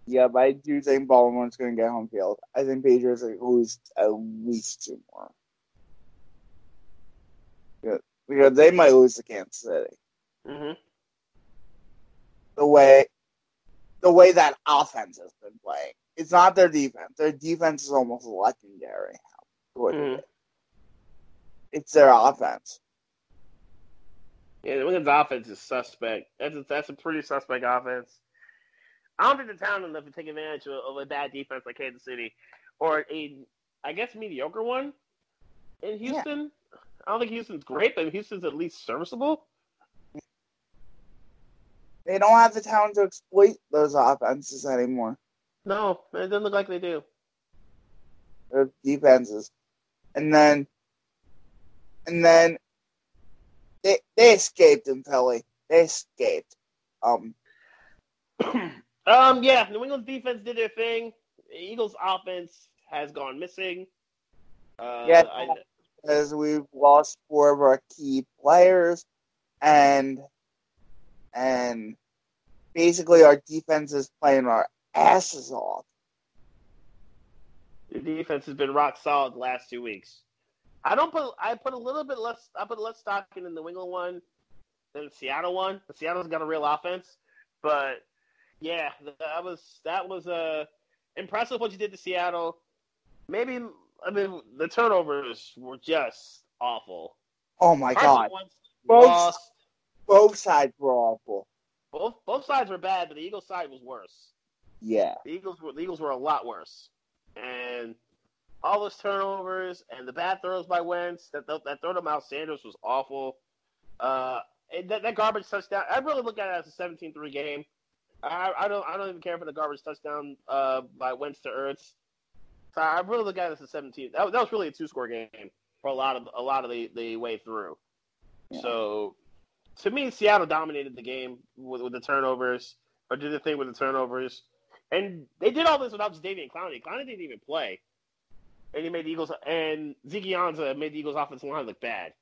Yeah, but I do think Baltimore's going to get home field. I think Patriots are lose at least two more. Yeah, because they might lose to Kansas City. hmm The way, the way that offense has been playing. It's not their defense. Their defense is almost legendary. Mhm. It's their offense. Yeah, New England's offense is suspect. That's a, that's a pretty suspect offense. I don't think the town enough to take advantage of, of a bad defense like Kansas City, or a, I guess, mediocre one in Houston. I don't think Houston's great, but Houston's at least serviceable. They don't have the talent to exploit those offenses anymore. No, it doesn't look like they do. Their defenses, and then, and then, they they escaped in Philly. They escaped. Um, [clears throat] um, yeah, New England's defense did their thing. Eagles' offense has gone missing. Uh, Yeah. I, as we've lost four of our key players, and and basically our defense is playing our asses off. the defense has been rock solid the last two weeks. I don't put. I put a little bit less. I put less stock in the England one than the Seattle one. The Seattle's got a real offense, but yeah, that was that was uh, impressive what you did to Seattle. Maybe I mean the turnovers were just awful. Oh my Carson god, Both- lost. both sides were awful. Both both sides were bad, but the Eagles side was worse. Yeah, The Eagles were the Eagles were a lot worse, and all those turnovers and the bad throws by Wentz that that, that throw to Miles Sanders was awful. Uh, and that, that garbage touchdown, I really look at it as a 17-3 game. I, I don't I don't even care for the garbage touchdown uh, by Wentz to Ertz. So I really look at it as a 17. That, was- that was really a two-score game for a lot of a lot of the, the way through. Yeah. So to me, Seattle dominated the game with, with the turnovers, or did the thing with the turnovers. And they did all this without Jadeveon Clowney. Clowney didn't even play. And he made the Eagles and Zeke Ansah made the Eagles offensive line look bad.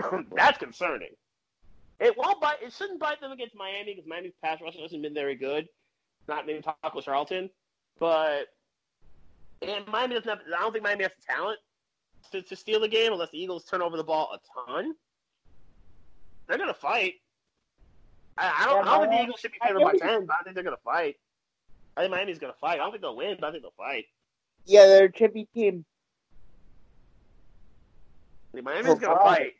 [laughs] That's concerning. It won't bite it shouldn't bite them against Miami because Miami's pass rush hasn't been very good. Not named Taco Charlton. But and Miami doesn't have I don't think Miami has the talent to, to steal the game unless the Eagles turn over the ball a ton. They're gonna fight. I, I don't, I don't think the Eagles should be favored by ten, but I think they're gonna fight. I think Miami's gonna fight. I don't think they'll win, but I think they'll fight. yeah, they're a chippy team. I Miami's gonna Wow. fight.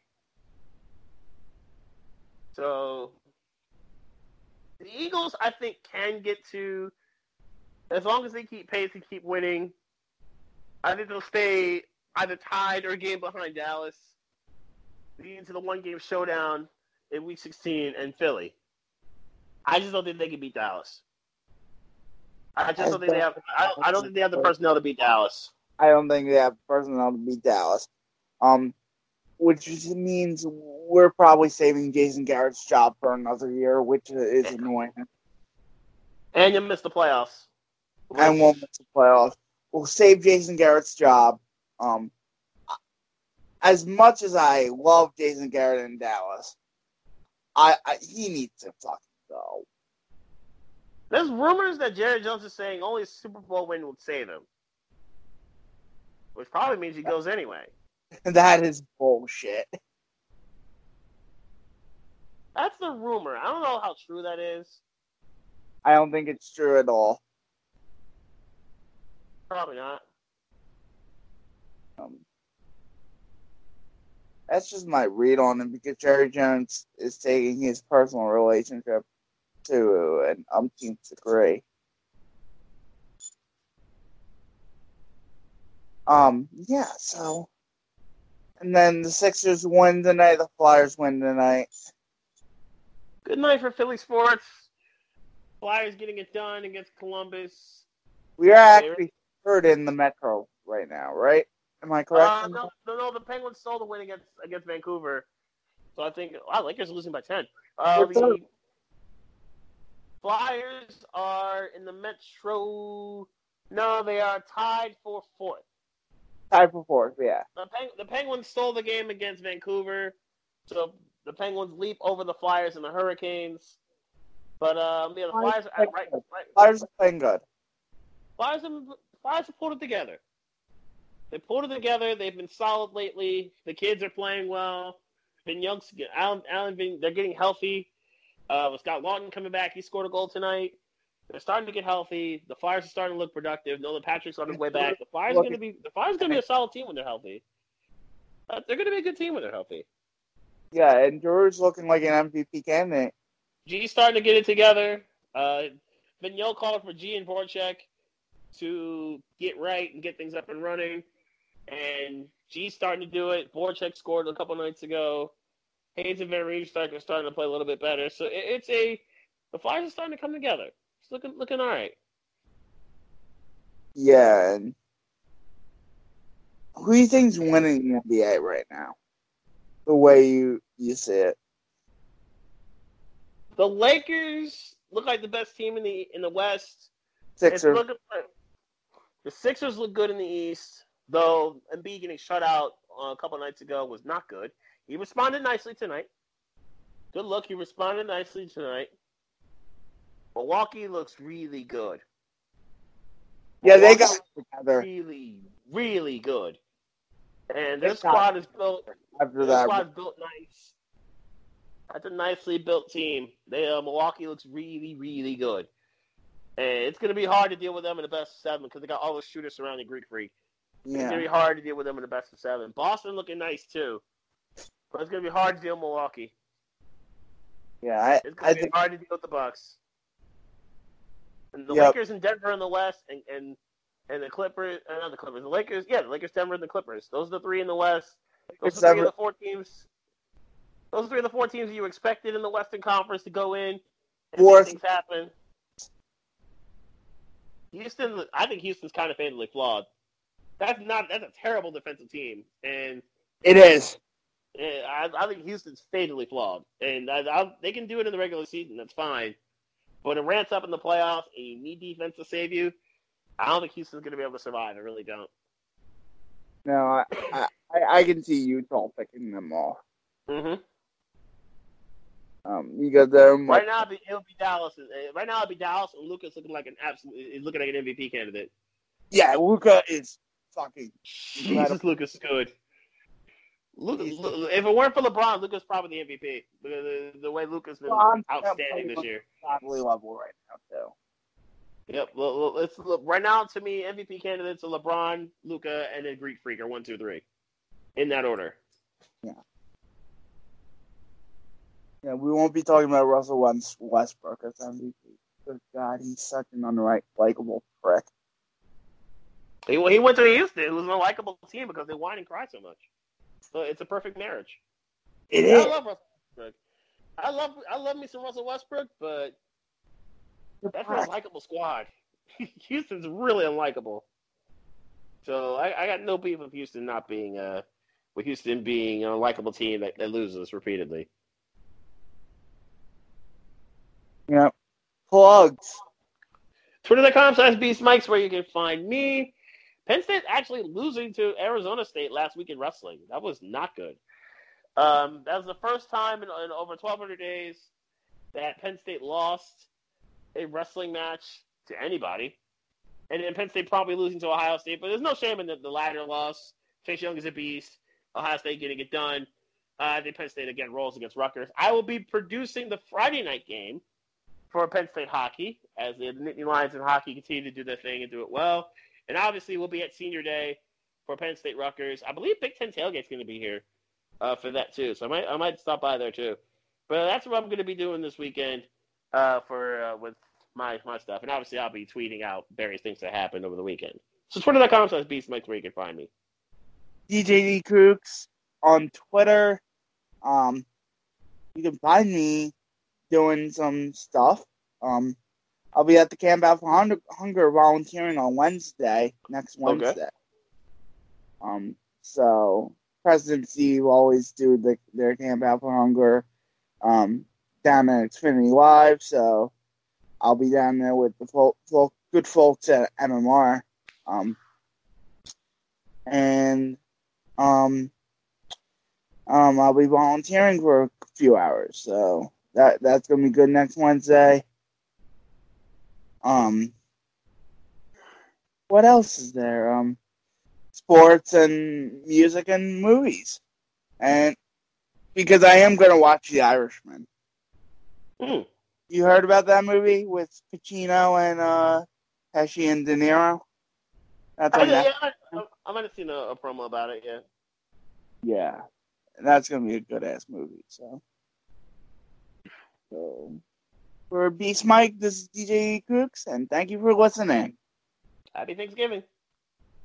So the Eagles, I think, can get to as long as they keep pace and keep winning. I think they'll stay either tied or a game behind Dallas, leading to the one game showdown in Week 16 and Philly. I just don't think they can beat Dallas. I just don't think they have. I don't, I don't think they have the personnel to beat Dallas. I don't think they have personnel to beat Dallas. Um, which means we're probably saving Jason Garrett's job for another year, which is annoying. And you missed the playoffs. And we'll miss the playoffs. We'll save Jason Garrett's job. Um, as much as I love Jason Garrett in Dallas, I, I he needs to fucking go. There's rumors that Jerry Jones is saying only a Super Bowl win would save him, which probably means he goes anyway. [laughs] that is bullshit. That's the rumor. I don't know how true that is. I don't think it's true at all. Probably not. Um, that's just my read on him because Jerry Jones is taking his personal relationship to an umpteenth degree. Um, yeah, so. And then the Sixers win tonight, the Flyers win tonight. Good night for Philly sports. Flyers getting it done against Columbus. We are actually third in the Metro right now, right? Am I correct? Uh, no, no, no. The Penguins stole the win against against Vancouver, so I think wow, Lakers are losing by ten. Uh, the Flyers are in the Metro. No, they are tied for fourth. Tied for fourth, yeah. The, Peng- the Penguins stole the game against Vancouver, so the Penguins leap over the Flyers and the Hurricanes. But um, yeah, the Flyers, are, right, right, Flyers are playing good. Flyers have, Flyers have pulled it together. They pulled it together. They've been solid lately. The kids are playing well. Been young, Alan, Alan, been, they're getting healthy. Uh, with Scott Laughton coming back, he scored a goal tonight. They're starting to get healthy. The Flyers are starting to look productive. Nolan Patrick's on his way back. The Flyers are going to be the Flyers going to be a solid team when they're healthy. Uh, they're going to be a good team when they're healthy. Yeah, and Drew's looking like an MVP candidate. G's starting to get it together. Uh, Vigneault called for G and Voracek to get right and get things up and running. And G's starting to do it. Voracek scored a couple nights ago. Hayes and Van Riemsdyk starting, starting to play a little bit better. So it, it's a the Flyers are starting to come together. It's looking looking all right. Yeah. And who do you think's winning the NBA right now? The way you you see it. The Lakers look like the best team in the in the West. Sixers. Looking, the Sixers look good in the East, though Embiid getting shut out uh, a couple nights ago was not good. He responded nicely tonight. Good luck. He responded nicely tonight. Milwaukee looks really good. Yeah, they got together. Really, really good. And their squad is built. After that, squad's built nice. That's a nicely built team. They uh, Milwaukee looks really, really good. And it's going to be hard to deal with them in the best of seven because they got all those shooters surrounding Greek Freak. It's going to be hard to deal with them in the best of seven. Boston looking nice too. But it's going to be hard to deal with Milwaukee. yeah. I, It's going to be think hard to deal with the Bucks. And the Yep. Lakers and Denver in the West, and and, and the Clippers, uh, not the Clippers, the Lakers, yeah, the Lakers, Denver, and the Clippers. Those are the three in the West. Those It's are three of the four teams. Those are three of the four teams you expected in the Western Conference to go in. And Fourth. things happen. Houston, I think Houston's kind of fatally flawed. That's not. That's a terrible defensive team, and it is. I, I think Houston's fatally flawed, and I, I, they can do it in the regular season. That's fine, but it ramps up in the playoffs, and you need defense to save you. I don't think Houston's going to be able to survive. I really don't. No, I, I, I- can see Utah picking them off. hmm Um, because they're much, Right now, it'll be, Dallas. Uh, Right now, it'll be Dallas, and Luka's looking like an absolute. Is looking like an MVP candidate. yeah, Luka is fucking. Jesus, Lucas is good. Luka's, if it weren't for LeBron, Luka's probably the MVP. The, the, way Luka's been LeBron's outstanding this year. godly level right now too. Yep. It's look, right now to me MVP candidates are LeBron, Luka, and then Greek Freak are one, two, three, in that order. Yeah, we won't be talking about Russell Westbrook as MVP. Good God, he's such an unlikable prick. He, he went to Houston. It was an unlikable team because they whine and cry so much. So it's a perfect marriage. It yeah, is. I love Russell Westbrook. I love I love me some Russell Westbrook, but that's an unlikable squad. [laughs] Houston's really unlikable. So I, I, got no beef with Houston not being uh with Houston being an unlikable team that, that loses repeatedly. Yep. Plugs. Twitter.com slash Beast Mikes where you can find me. Penn State actually losing to Arizona State last week in wrestling. That was not good. Um, that was the first time in, in over 1,200 days that Penn State lost a wrestling match to anybody. And then Penn State probably losing to Ohio State, but there's no shame in the, the latter loss. Chase Young is a beast. Ohio State getting it done. Uh, I think Penn State again rolls against Rutgers. I will be producing the Friday night game for Penn State hockey as the Nittany Lions in hockey continue to do their thing and do it well. And obviously, we'll be at Senior Day for Penn State Rutgers. I believe Big Ten Tailgate's going to be here uh, for that too, so I might I might stop by there too. But that's what I'm going to be doing this weekend uh, for uh, with my my stuff, and obviously I'll be tweeting out various things that happened over the weekend. So twitter.com slash beastmikes where you can find me. DJD Crooks on Twitter. Um, you can find me doing some stuff. Um, I'll be at the Camp Out for Hunger, Hunger volunteering on Wednesday, next Wednesday. Okay. Um, so President will always do the, their Camp Out for Hunger um, down at Xfinity Live, so I'll be down there with the folk, folk, good folks at MMR. Um, and um, um, I'll be volunteering for a few hours, so that that's gonna be good next Wednesday. Um, what else is there? Um, sports and music and movies, and because I am gonna watch The Irishman. Mm. You heard about that movie with Pacino and uh, Pesci and De Niro? That's I, yeah, I, I might have seen a, a, promo about it. Yeah. Yeah, that's gonna be a good ass movie. So, so for Beast Mike, this is DJ Crooks, and thank you for listening. Happy Thanksgiving.